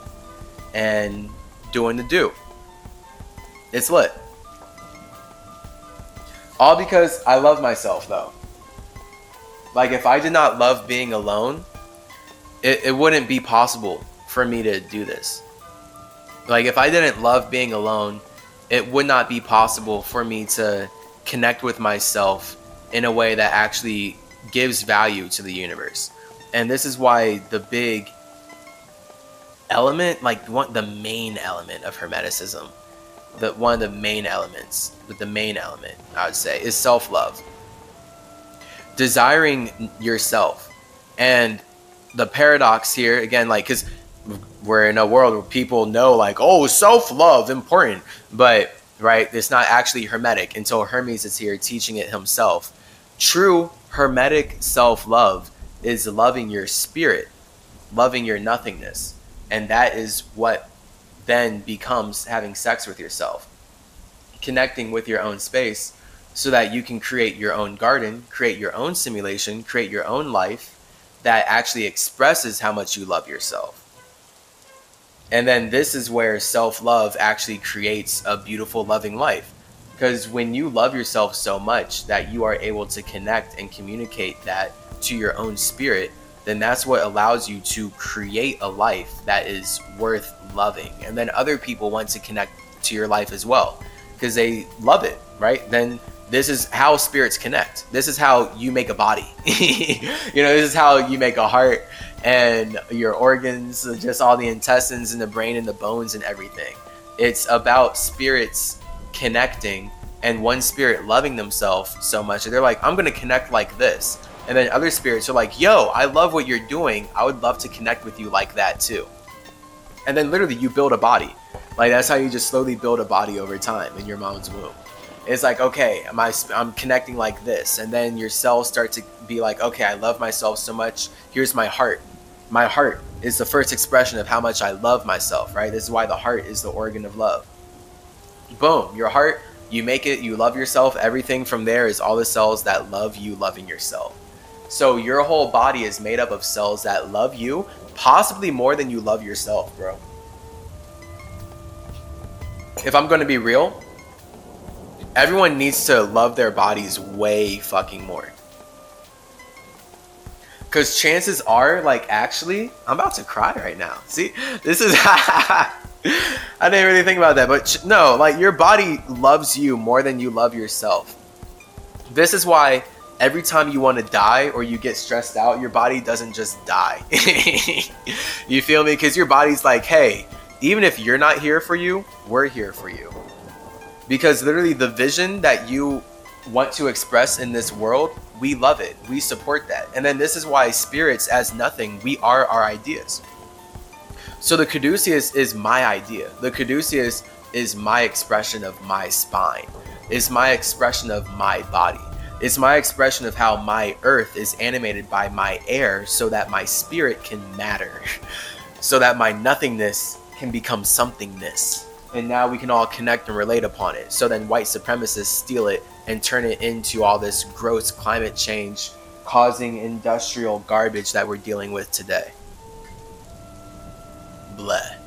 and doing the do. It's lit. All because I love myself though. Like if I did not love being alone, it, it wouldn't be possible for me to do this. Like if I didn't love being alone, it would not be possible for me to connect with myself in a way that actually gives value to the universe. And this is why the big element, like one, the main element of Hermeticism, the one of the main elements, but the main element I would say is self-love desiring yourself. And the paradox here, again, like, because we're in a world where people know, like, oh, self love, important. But, right, it's not actually hermetic until Hermes is here teaching it himself. True hermetic self love is loving your spirit, loving your nothingness. And that is what then becomes having sex with yourself, connecting with your own space so that you can create your own garden, create your own simulation, create your own life that actually expresses how much you love yourself. And then this is where self love actually creates a beautiful, loving life. Because when you love yourself so much that you are able to connect and communicate that to your own spirit, then that's what allows you to create a life that is worth loving. And then other people want to connect to your life as well because they love it, right? Then this is how spirits connect. This is how you make a body. you know, this is how you make a heart and your organs, just all the intestines and the brain and the bones and everything. It's about spirits connecting and one spirit loving themselves so much that they're like, I'm going to connect like this. And then other spirits are like, yo, I love what you're doing. I would love to connect with you like that too. And then literally you build a body. Like that's how you just slowly build a body over time in your mom's womb. It's like okay am I, i'm connecting like this. And then your cells start to be like okay i love myself so much. Here's my heart. My heart is the first expression of how much i love myself right? This is why the heart is the organ of love. Boom your heart you make it you love yourself. Everything from there is all the cells that love you loving yourself so your whole body is made up of cells that love you possibly more than you love yourself bro if i'm to be real everyone needs to love their bodies way fucking more. Because chances are, like, actually, I'm about to cry right now. See, this is. I didn't really think about that, but ch- no, like, your body loves you more than you love yourself. This is why every time you want to die or you get stressed out, your body doesn't just die. you feel me? Because your body's like, hey, even if you're not here for you, we're here for you. Because literally the vision that you want to express in this world we love it. We support that. And then this is why spirits as nothing we are our ideas. So the caduceus is my idea. The caduceus is my expression of my spine is my expression of my body it's my expression of how my earth is animated by my air so that my spirit can matter so that my nothingness can become somethingness and now we can all connect and relate upon it. So then white supremacists steal it and turn it into all this gross climate change causing industrial garbage that we're dealing with today. bleh.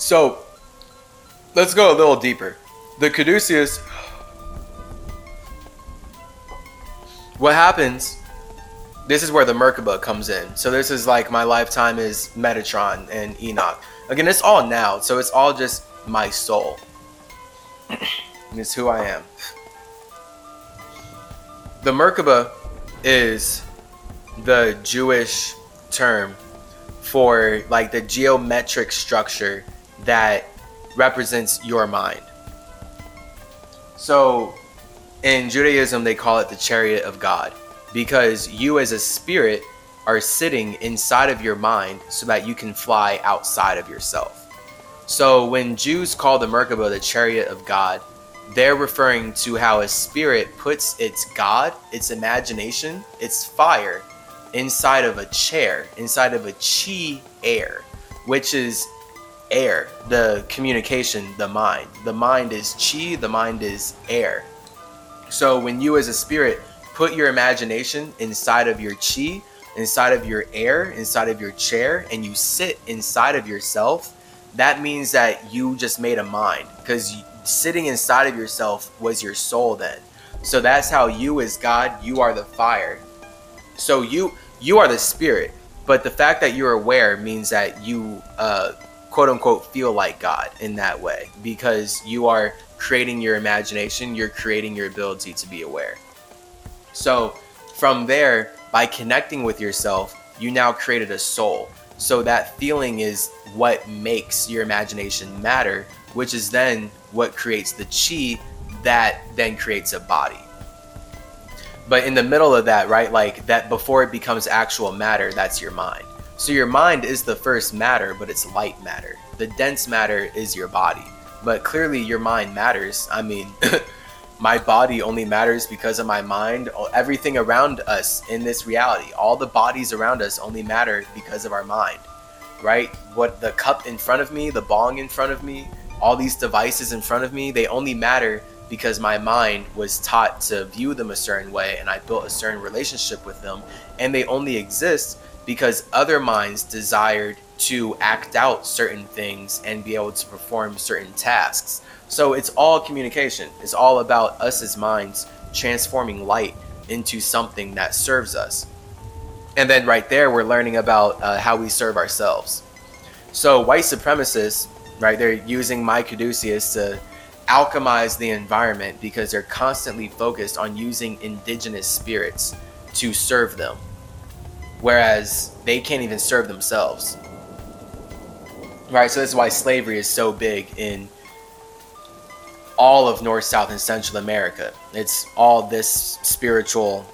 So, let's go a little deeper. The caduceus. What happens? This is where the Merkaba comes in. So this is like my lifetime is Metatron and Enoch. Again, it's all now, so it's all just my soul. it's who I am. The Merkaba is the Jewish term for like the geometric structure that represents your mind. So in Judaism, they call it the chariot of God because you as a spirit are sitting inside of your mind so that you can fly outside of yourself. So when Jews call the Merkaba the chariot of God, they're referring to how a spirit puts its God, its imagination, its fire inside of a chair, inside of a chi air, which is air, the communication, the mind. The mind is chi, the mind is air. So when you as a spirit put your imagination inside of your chi, inside of your air, inside of your chair, and you sit inside of yourself, that means that you just made a mind because sitting inside of yourself was your soul then. So that's how you as God, you are the fire. So you you are the spirit, but the fact that you're aware means that you uh, quote unquote feel like God in that way because you are creating your imagination, you're creating your ability to be aware. So from there, by connecting with yourself, you now created a soul. So that feeling is what makes your imagination matter, which is then what creates the chi that then creates a body. But in the middle of that, right, like that before it becomes actual matter, that's your mind. So your mind is the first matter, but it's light matter. The dense matter is your body. But clearly your mind matters. I mean, my body only matters because of my mind. Everything around us in this reality, all the bodies around us only matter because of our mind. Right? What the cup in front of me, the bong in front of me, all these devices in front of me, they only matter because my mind was taught to view them a certain way and I built a certain relationship with them. And they only exist because other minds desired to act out certain things and be able to perform certain tasks. So it's all communication. It's all about us as minds transforming light into something that serves us. And then right there, we're learning about uh, how we serve ourselves. So white supremacists, right, they're using my caduceus to alchemize the environment because they're constantly focused on using indigenous spirits to serve them whereas they can't even serve themselves. Right, so this is why slavery is so big in all of North, South, and Central America. It's all this spiritual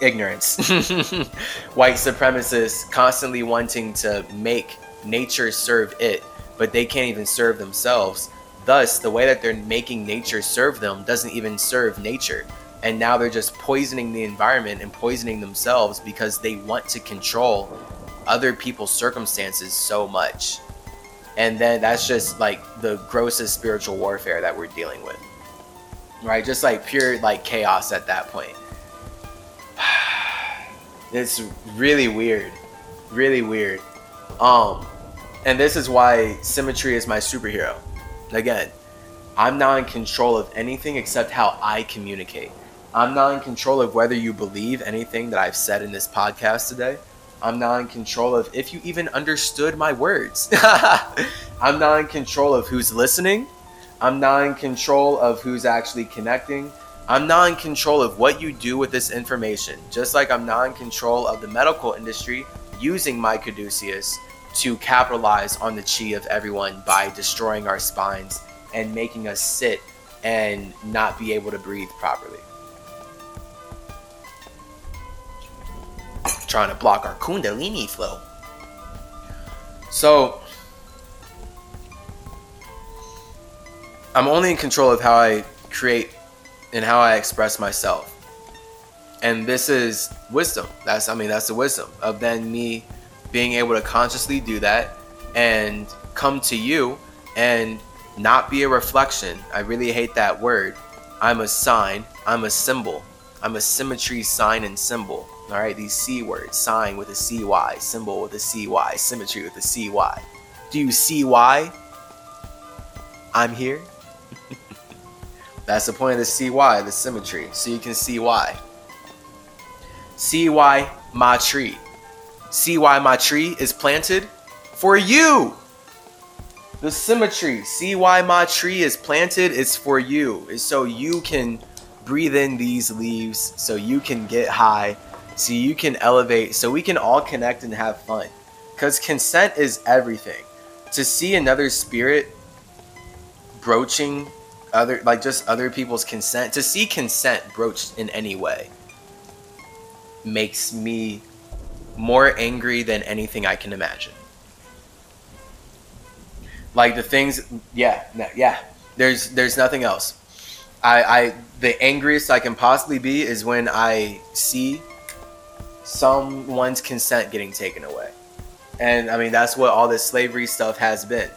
ignorance. White supremacists constantly wanting to make nature serve it, but they can't even serve themselves. Thus, the way that they're making nature serve them doesn't even serve nature and now they're just poisoning the environment and poisoning themselves because they want to control other people's circumstances so much. And then that's just like the grossest spiritual warfare that we're dealing with. Right? Just like pure like chaos at that point. It's really weird. Really weird. Um and this is why symmetry is my superhero. Again i'm not in control of anything except how i communicate I'm not in control of whether you believe anything that I've said in this podcast today. I'm not in control of if you even understood my words. I'm not in control of who's listening. I'm not in control of who's actually connecting. I'm not in control of what you do with this information, just like I'm not in control of the medical industry using my caduceus to capitalize on the chi of everyone by destroying our spines and making us sit and not be able to breathe properly. Trying to block our kundalini flow. So I'm only in control of how I create and how I express myself. And this is wisdom. That's I mean that's the wisdom of then me being able to consciously do that and come to you and not be a reflection. I really hate that word. I'm a sign. I'm a symbol. I'm a symmetry sign and symbol. All right, these C words, sign with a CY, symbol with a CY, symmetry with a CY. Do you see why I'm here? That's the point of the CY, the symmetry, so you can see why. See why my tree. See why my tree is planted for you. The symmetry. See why my tree is planted is for you. Is so you can breathe in these leaves, so you can get high, so you can elevate, so we can all connect and have fun. Because consent is everything. To see another spirit broaching other, like just other people's consent, to see consent broached in any way makes me more angry than anything I can imagine. Like the things, yeah, yeah. There's there's nothing else. I, I the angriest I can possibly be is when I see someone's consent getting taken away. And I mean, that's what all this slavery stuff has been.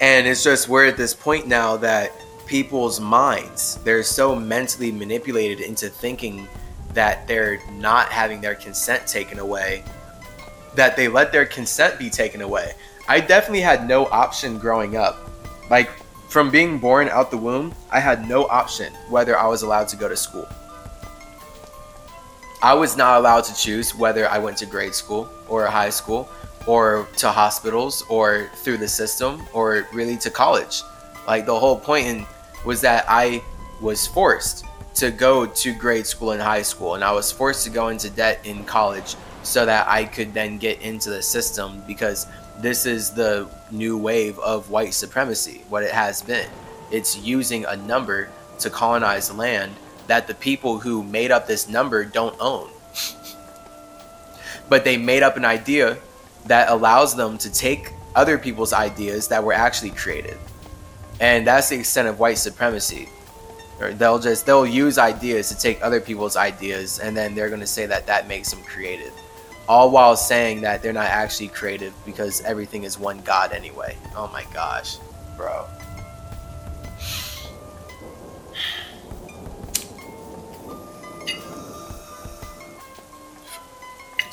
And it's just we're at this point now that people's minds, they're so mentally manipulated into thinking that they're not having their consent taken away, that they let their consent be taken away. I definitely had no option growing up. Like, from being born out the womb, I had no option whether I was allowed to go to school. I was not allowed to choose whether I went to grade school or high school or to hospitals or through the system or really to college. Like the whole point in, was that I was forced to go to grade school and high school and I was forced to go into debt in college so that I could then get into the system because this is the new wave of white supremacy, what it has been. It's using a number to colonize land that the people who made up this number don't own. but they made up an idea that allows them to take other people's ideas that were actually created. And that's the extent of white supremacy. Or they'll just they'll use ideas to take other people's ideas and then they're going to say that that makes them creative. All while saying that they're not actually creative because everything is one god anyway. Oh my gosh, bro.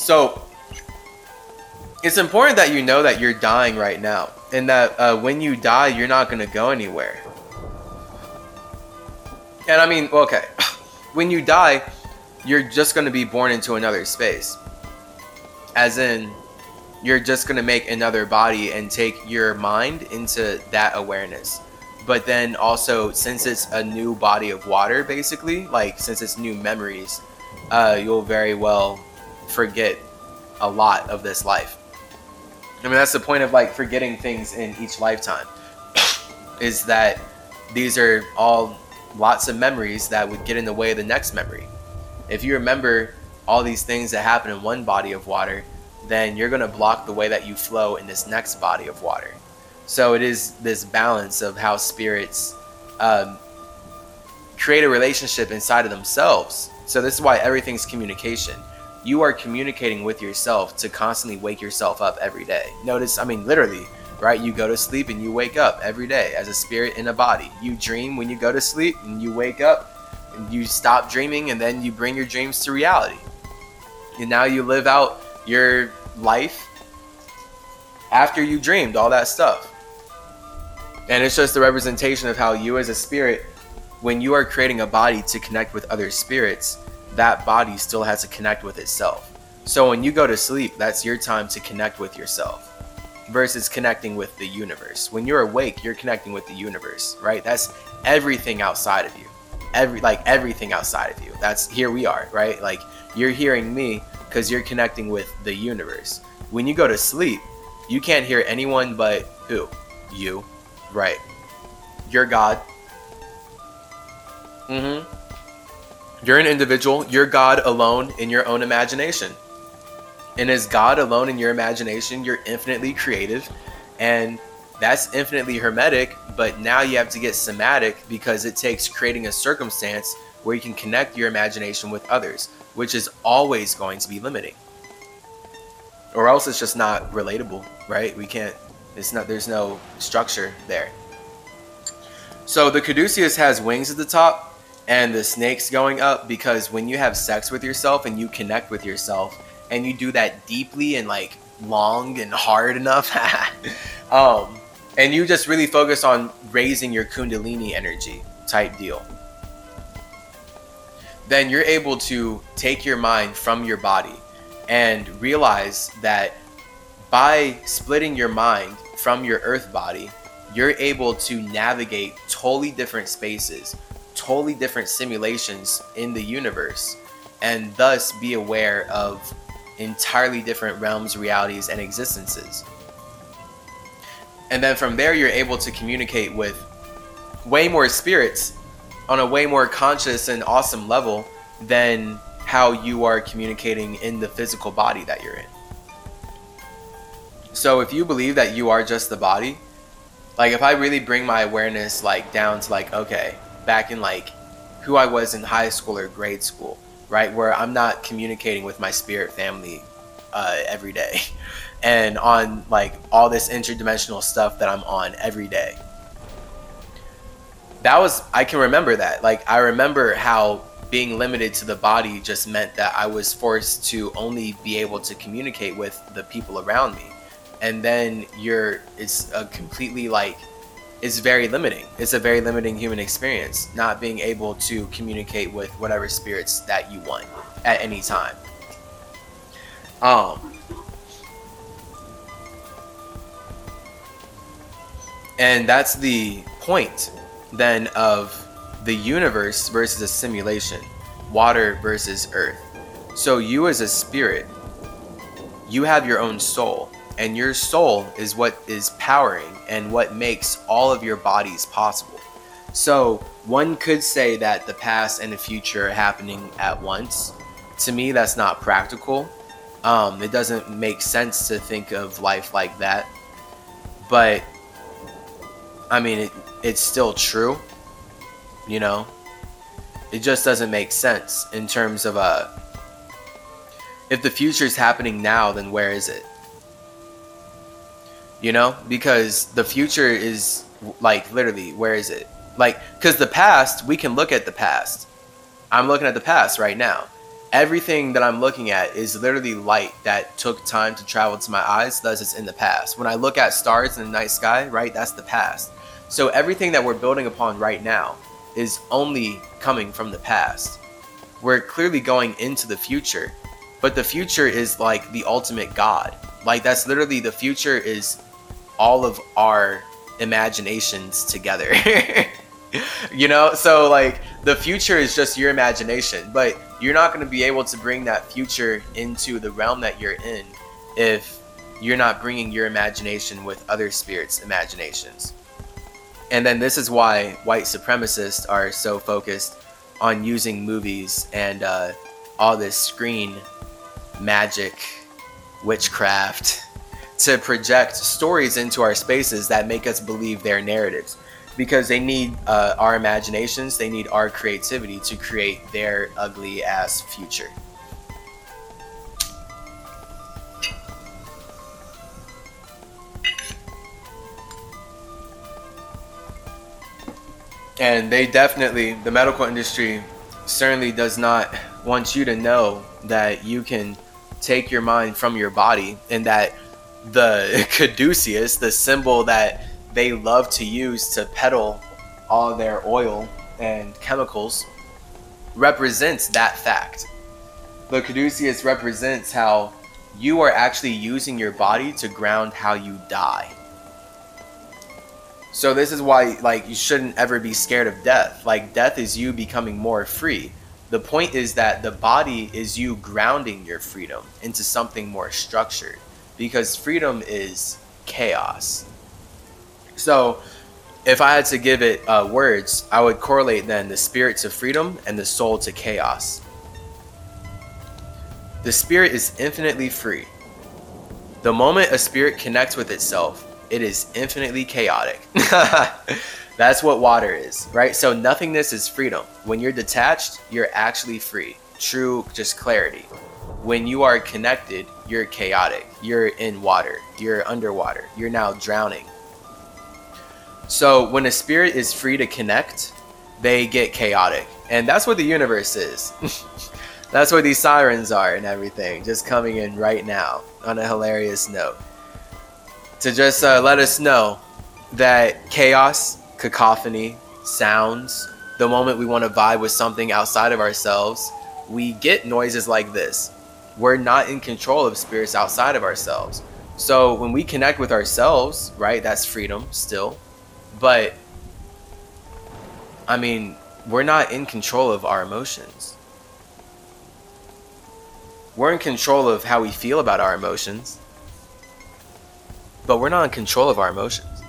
So it's important that you know that you're dying right now, and that uh, when you die, you're not gonna go anywhere. And I mean, okay, when you die, you're just gonna be born into another space. As in, you're just gonna make another body and take your mind into that awareness. But then also, since it's a new body of water, basically, like since it's new memories, uh, you'll very well forget a lot of this life. I mean, that's the point of like forgetting things in each lifetime, is that these are all lots of memories that would get in the way of the next memory. If you remember all these things that happen in one body of water, then you're going to block the way that you flow in this next body of water. So it is this balance of how spirits um, create a relationship inside of themselves. So this is why everything's communication you are communicating with yourself to constantly wake yourself up every day. Notice, I mean, literally, right? You go to sleep and you wake up every day as a spirit in a body. You dream when you go to sleep and you wake up and you stop dreaming and then you bring your dreams to reality. And now you live out your life after you dreamed all that stuff. And it's just a representation of how you as a spirit, when you are creating a body to connect with other spirits, that body still has to connect with itself. So when you go to sleep, that's your time to connect with yourself versus connecting with the universe. When you're awake, you're connecting with the universe, right? That's everything outside of you. Every like everything outside of you. That's here we are, right? Like you're hearing me cuz you're connecting with the universe. When you go to sleep, you can't hear anyone but who? You. Right. You're God. Mhm. You're an individual, you're God alone in your own imagination. And as God alone in your imagination, you're infinitely creative and that's infinitely hermetic, but now you have to get somatic because it takes creating a circumstance where you can connect your imagination with others, which is always going to be limiting. Or else it's just not relatable, right? We can't It's not. There's no structure there. So the caduceus has wings at the top, and the snake's going up because when you have sex with yourself and you connect with yourself, and you do that deeply and like long and hard enough, um, and you just really focus on raising your kundalini energy type deal then you're able to take your mind from your body and realize that by splitting your mind from your earth body, you're able to navigate totally different spaces, totally different simulations in the universe, and thus be aware of entirely different realms, realities, and existences. And then from there, you're able to communicate with way more spirits on a way more conscious and awesome level than how you are communicating in the physical body that you're in. So if you believe that you are just the body, like if I really bring my awareness like down to like okay, back in like who I was in high school or grade school, right, where I'm not communicating with my spirit family uh, every day, and on like all this interdimensional stuff that I'm on every day. That was I can remember that. Like I remember how being limited to the body just meant that I was forced to only be able to communicate with the people around me. And then you're, it's a completely like, it's very limiting. It's a very limiting human experience, not being able to communicate with whatever spirits that you want at any time. Um, and that's the point then of the universe versus a simulation, water versus earth. So, you as a spirit, you have your own soul, and your soul is what is powering and what makes all of your bodies possible. So, one could say that the past and the future are happening at once. To me, that's not practical. Um, it doesn't make sense to think of life like that. But, I mean, it, it's still true you know it just doesn't make sense in terms of uh if the future is happening now then where is it you know? Because the future is like literally where is it? Like because the past we can look at the past. I'm looking at the past right now. Everything that i'm looking at is literally light that took time to travel to my eyes thus it's in the past. When i look at stars in the night sky right that's the past. So everything that we're building upon right now is only coming from the past. We're clearly going into the future, but the future is like the ultimate God. Like that's literally the future is all of our imaginations together. you know, so like the future is just your imagination, but you're not going to be able to bring that future into the realm that you're in if you're not bringing your imagination with other spirits' imaginations. And then this is why white supremacists are so focused on using movies and uh, all this screen magic, witchcraft to project stories into our spaces that make us believe their narratives because they need uh, our imaginations, they need our creativity to create their ugly ass future. and they definitely the medical industry certainly does not want you to know that you can take your mind from your body and that the caduceus the symbol that they love to use to peddle all their oil and chemicals represents that fact the caduceus represents how you are actually using your body to ground how you die so this is why like you shouldn't ever be scared of death. Like death is you becoming more free. The point is that the body is you grounding your freedom into something more structured because freedom is chaos. So if I had to give it uh, words, I would correlate then the spirit to freedom and the soul to chaos. The spirit is infinitely free. The moment a spirit connects with itself, it is infinitely chaotic. That's what water is, right? So nothingness is freedom. When you're detached, you're actually free. True, just clarity. when you are connected, you're chaotic. You're in water. You're underwater. You're now drowning. So when a spirit is free to connect, they get chaotic. And that's what the universe is. that's what these sirens are and everything, just coming in right now on a hilarious note. To just uh, let us know that chaos, cacophony, sounds, the moment we want to vibe with something outside of ourselves, we get noises like this. We're not in control of spirits outside of ourselves. So when we connect with ourselves, right, that's freedom still. But I mean, we're not in control of our emotions. We're in control of how we feel about our emotions, but we're not in control of our emotions.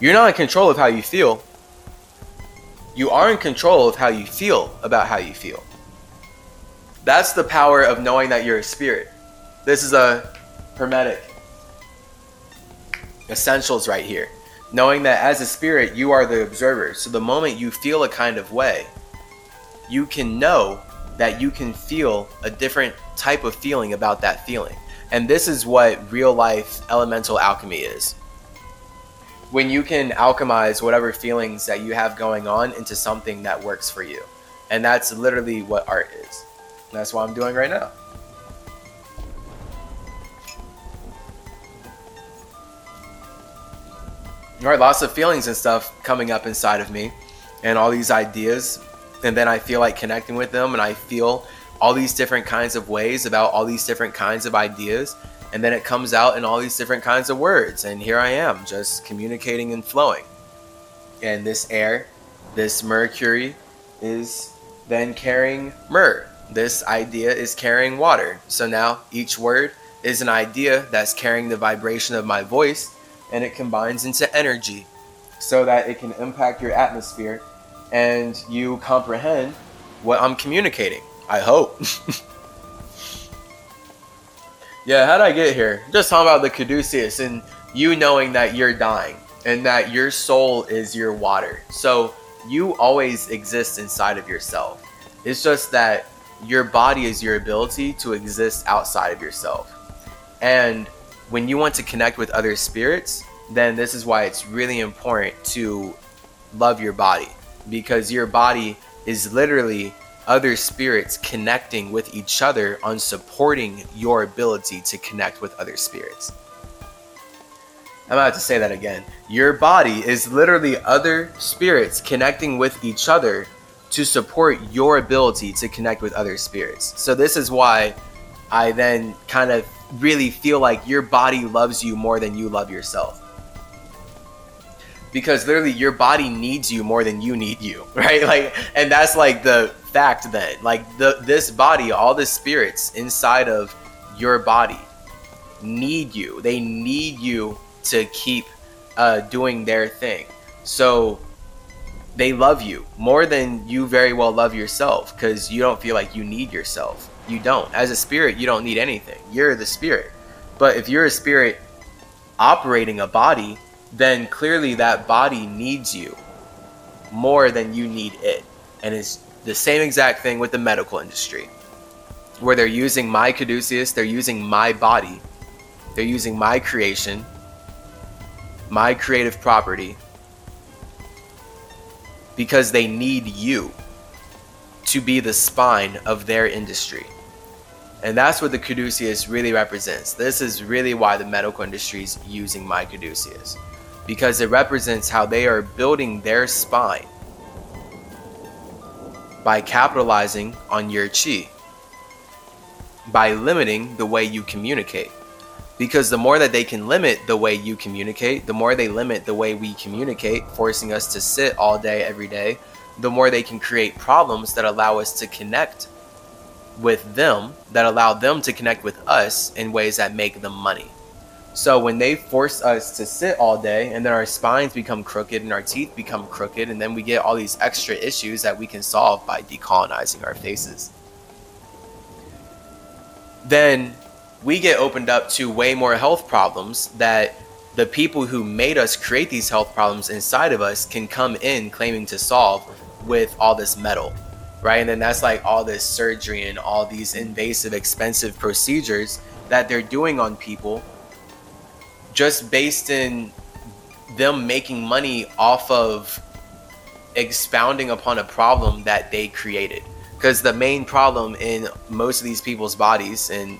You're not in control of how you feel. You are in control of how you feel about how you feel. That's the power of knowing that you're a spirit. This is a hermetic essentials right here knowing that as a spirit, you are the observer. So the moment you feel a kind of way, you can know that you can feel a different type of feeling about that feeling. And this is what real life elemental alchemy is. When you can alchemize whatever feelings that you have going on into something that works for you. And that's literally what art is. That's what I'm doing right now. All right, lots of feelings and stuff coming up inside of me and all these ideas. And then i feel like connecting with them and i feel all these different kinds of ways about all these different kinds of ideas. And then it comes out in all these different kinds of words. And here i am just communicating and flowing. And this air this mercury is then carrying myrrh this idea is carrying water so now each word is an idea that's carrying the vibration of my voice and it combines into energy so that it can impact your atmosphere and you comprehend what I'm communicating. I hope. yeah, how'd I get here? Just talking about the caduceus and you knowing that you're dying and that your soul is your water. So you always exist inside of yourself. It's just that your body is your ability to exist outside of yourself. And when you want to connect with other spirits, then this is why it's really important to love your body because your body is literally other spirits connecting with each other on supporting your ability to connect with other spirits. I'm about to say that again. Your body is literally other spirits connecting with each other to support your ability to connect with other spirits. So, this is why I then kind of really feel like your body loves you more than you love yourself. Because literally, your body needs you more than you need you, right? Like, and that's like the fact then. Like, the this body, all the spirits inside of your body need you. They need you to keep uh, doing their thing. So they love you more than you very well love yourself because you don't feel like you need yourself. You don't. As a spirit, you don't need anything. You're the spirit. But if you're a spirit operating a body, then clearly that body needs you more than you need it. And it's the same exact thing with the medical industry, where they're using my caduceus, they're using my body, they're using my creation, my creative property, because they need you to be the spine of their industry. And that's what the caduceus really represents. This is really why the medical industry is using my caduceus. Because it represents how they are building their spine by capitalizing on your chi, by limiting the way you communicate. Because the more that they can limit the way you communicate, the more they limit the way we communicate, forcing us to sit all day, every day, the more they can create problems that allow us to connect with them, that allow them to connect with us in ways that make them money. So when they force us to sit all day and then our spines become crooked and our teeth become crooked, and then we get all these extra issues that we can solve by decolonizing our faces, then we get opened up to way more health problems that the people who made us create these health problems inside of us can come in claiming to solve with all this metal. right? And then that's like all this surgery and all these invasive, expensive procedures that they're doing on people just based in them making money off of expounding upon a problem that they created. Because the main problem in most of these people's bodies and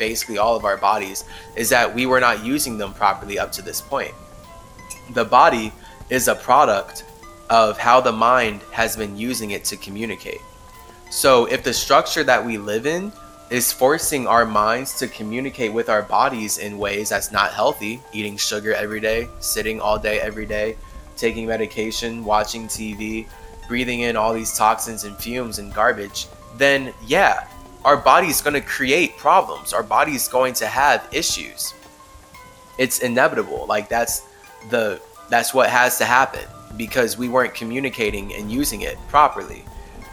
basically all of our bodies is that we were not using them properly up to this point. The body is a product of how the mind has been using it to communicate. So if the structure that we live in is forcing our minds to communicate with our bodies in ways that's not healthy, eating sugar every day, sitting all day every day, taking medication, watching TV, breathing in all these toxins and fumes and garbage, then yeah, our body's going to create problems. Our body's going to have issues. It's inevitable. Like that's the that's what has to happen because we weren't communicating and using it properly.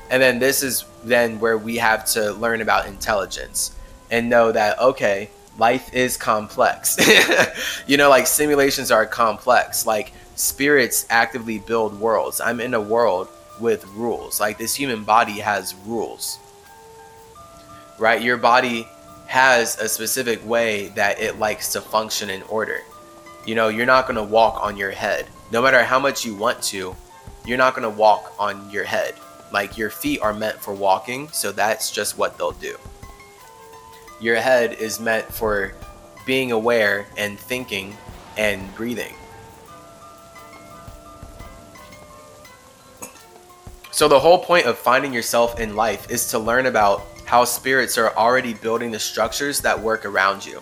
And then this is then where we have to learn about intelligence and know that okay, life is complex. you know, like simulations are complex. Like spirits actively build worlds. I'm in a world with rules. Like this human body has rules. Right? Your body has a specific way that it likes to function in order. You know, you're not going to walk on your head. No matter how much you want to, you're not going to walk on your head. Like your feet are meant for walking, so that's just what they'll do. Your head is meant for being aware and thinking and breathing. So, the whole point of finding yourself in life is to learn about how spirits are already building the structures that work around you.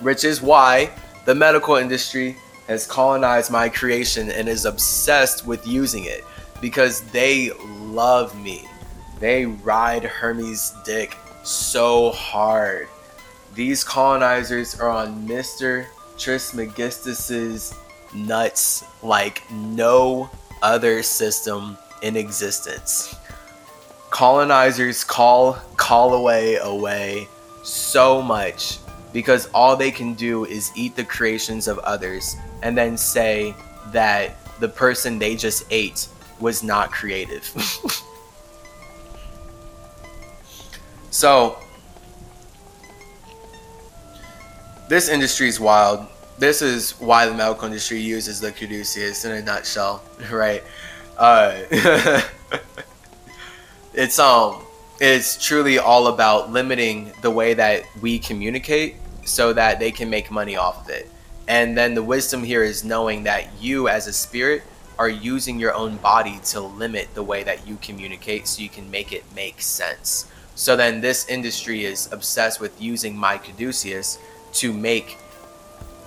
Which is why the medical industry has colonized my creation and is obsessed with using it because they love me. They ride Hermes' dick so hard. These colonizers are on Mr. Trismegistus's nuts like no other system in existence. Colonizers call away away so much because all they can do is eat the creations of others and then say that the person they just ate was not creative. so, this industry is wild. This is why the medical industry uses the caduceus in a nutshell, right? Uh, it's um, it's truly all about limiting the way that we communicate so that they can make money off of it. And then the wisdom here is knowing that you, as a spirit, are using your own body to limit the way that you communicate so you can make it make sense. So then this industry is obsessed with using my caduceus to make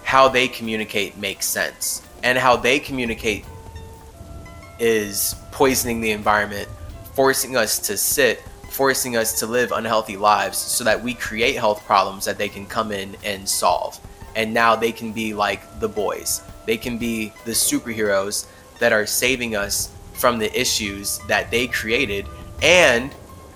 how they communicate make sense. And how they communicate is poisoning the environment, forcing us to sit, forcing us to live unhealthy lives so that we create health problems that they can come in and solve. And now they can be like the boys. They can be the superheroes that are saving us from the issues that they created. And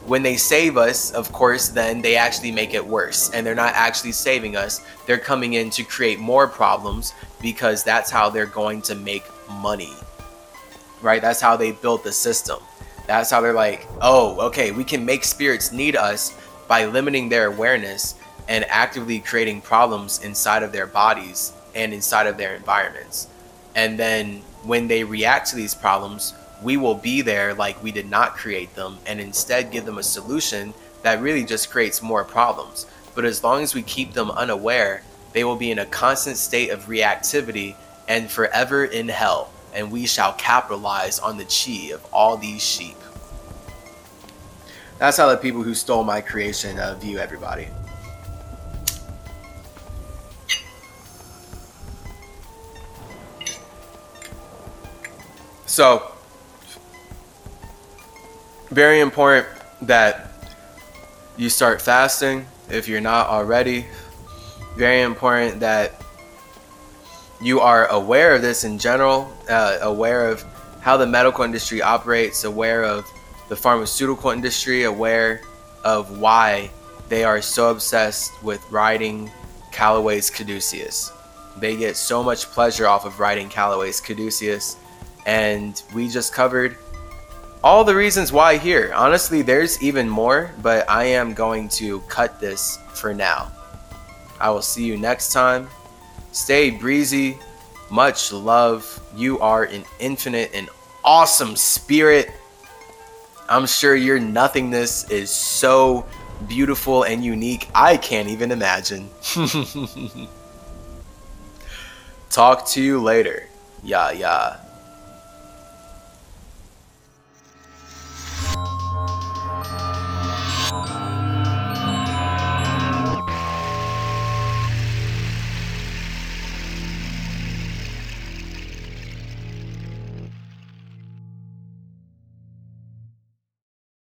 when they save us, of course, then they actually make it worse. And they're not actually saving us, they're coming in to create more problems because that's how they're going to make money. Right? That's how they built the system. That's how they're like, oh, okay, we can make spirits need us by limiting their awareness and actively creating problems inside of their bodies and inside of their environments. And then when they react to these problems, we will be there like we did not create them and instead give them a solution that really just creates more problems. But as long as we keep them unaware, they will be in a constant state of reactivity and forever in hell, and we shall capitalize on the chi of all these sheep. That's how the people who stole my creation uh, view everybody. So, very important that you start fasting if you're not already. Very important that you are aware of this in general, uh, aware of how the medical industry operates, aware of the pharmaceutical industry, aware of why they are so obsessed with riding Callaway's Caduceus. They get so much pleasure off of riding Callaway's Caduceus and we just covered all the reasons why here. Honestly, there's even more, but I am going to cut this for now. I will see you next time. Stay breezy. Much love. You are an infinite and awesome spirit. I'm sure your nothingness is so beautiful and unique, I can't even imagine. Talk to you later. Yeah, yeah.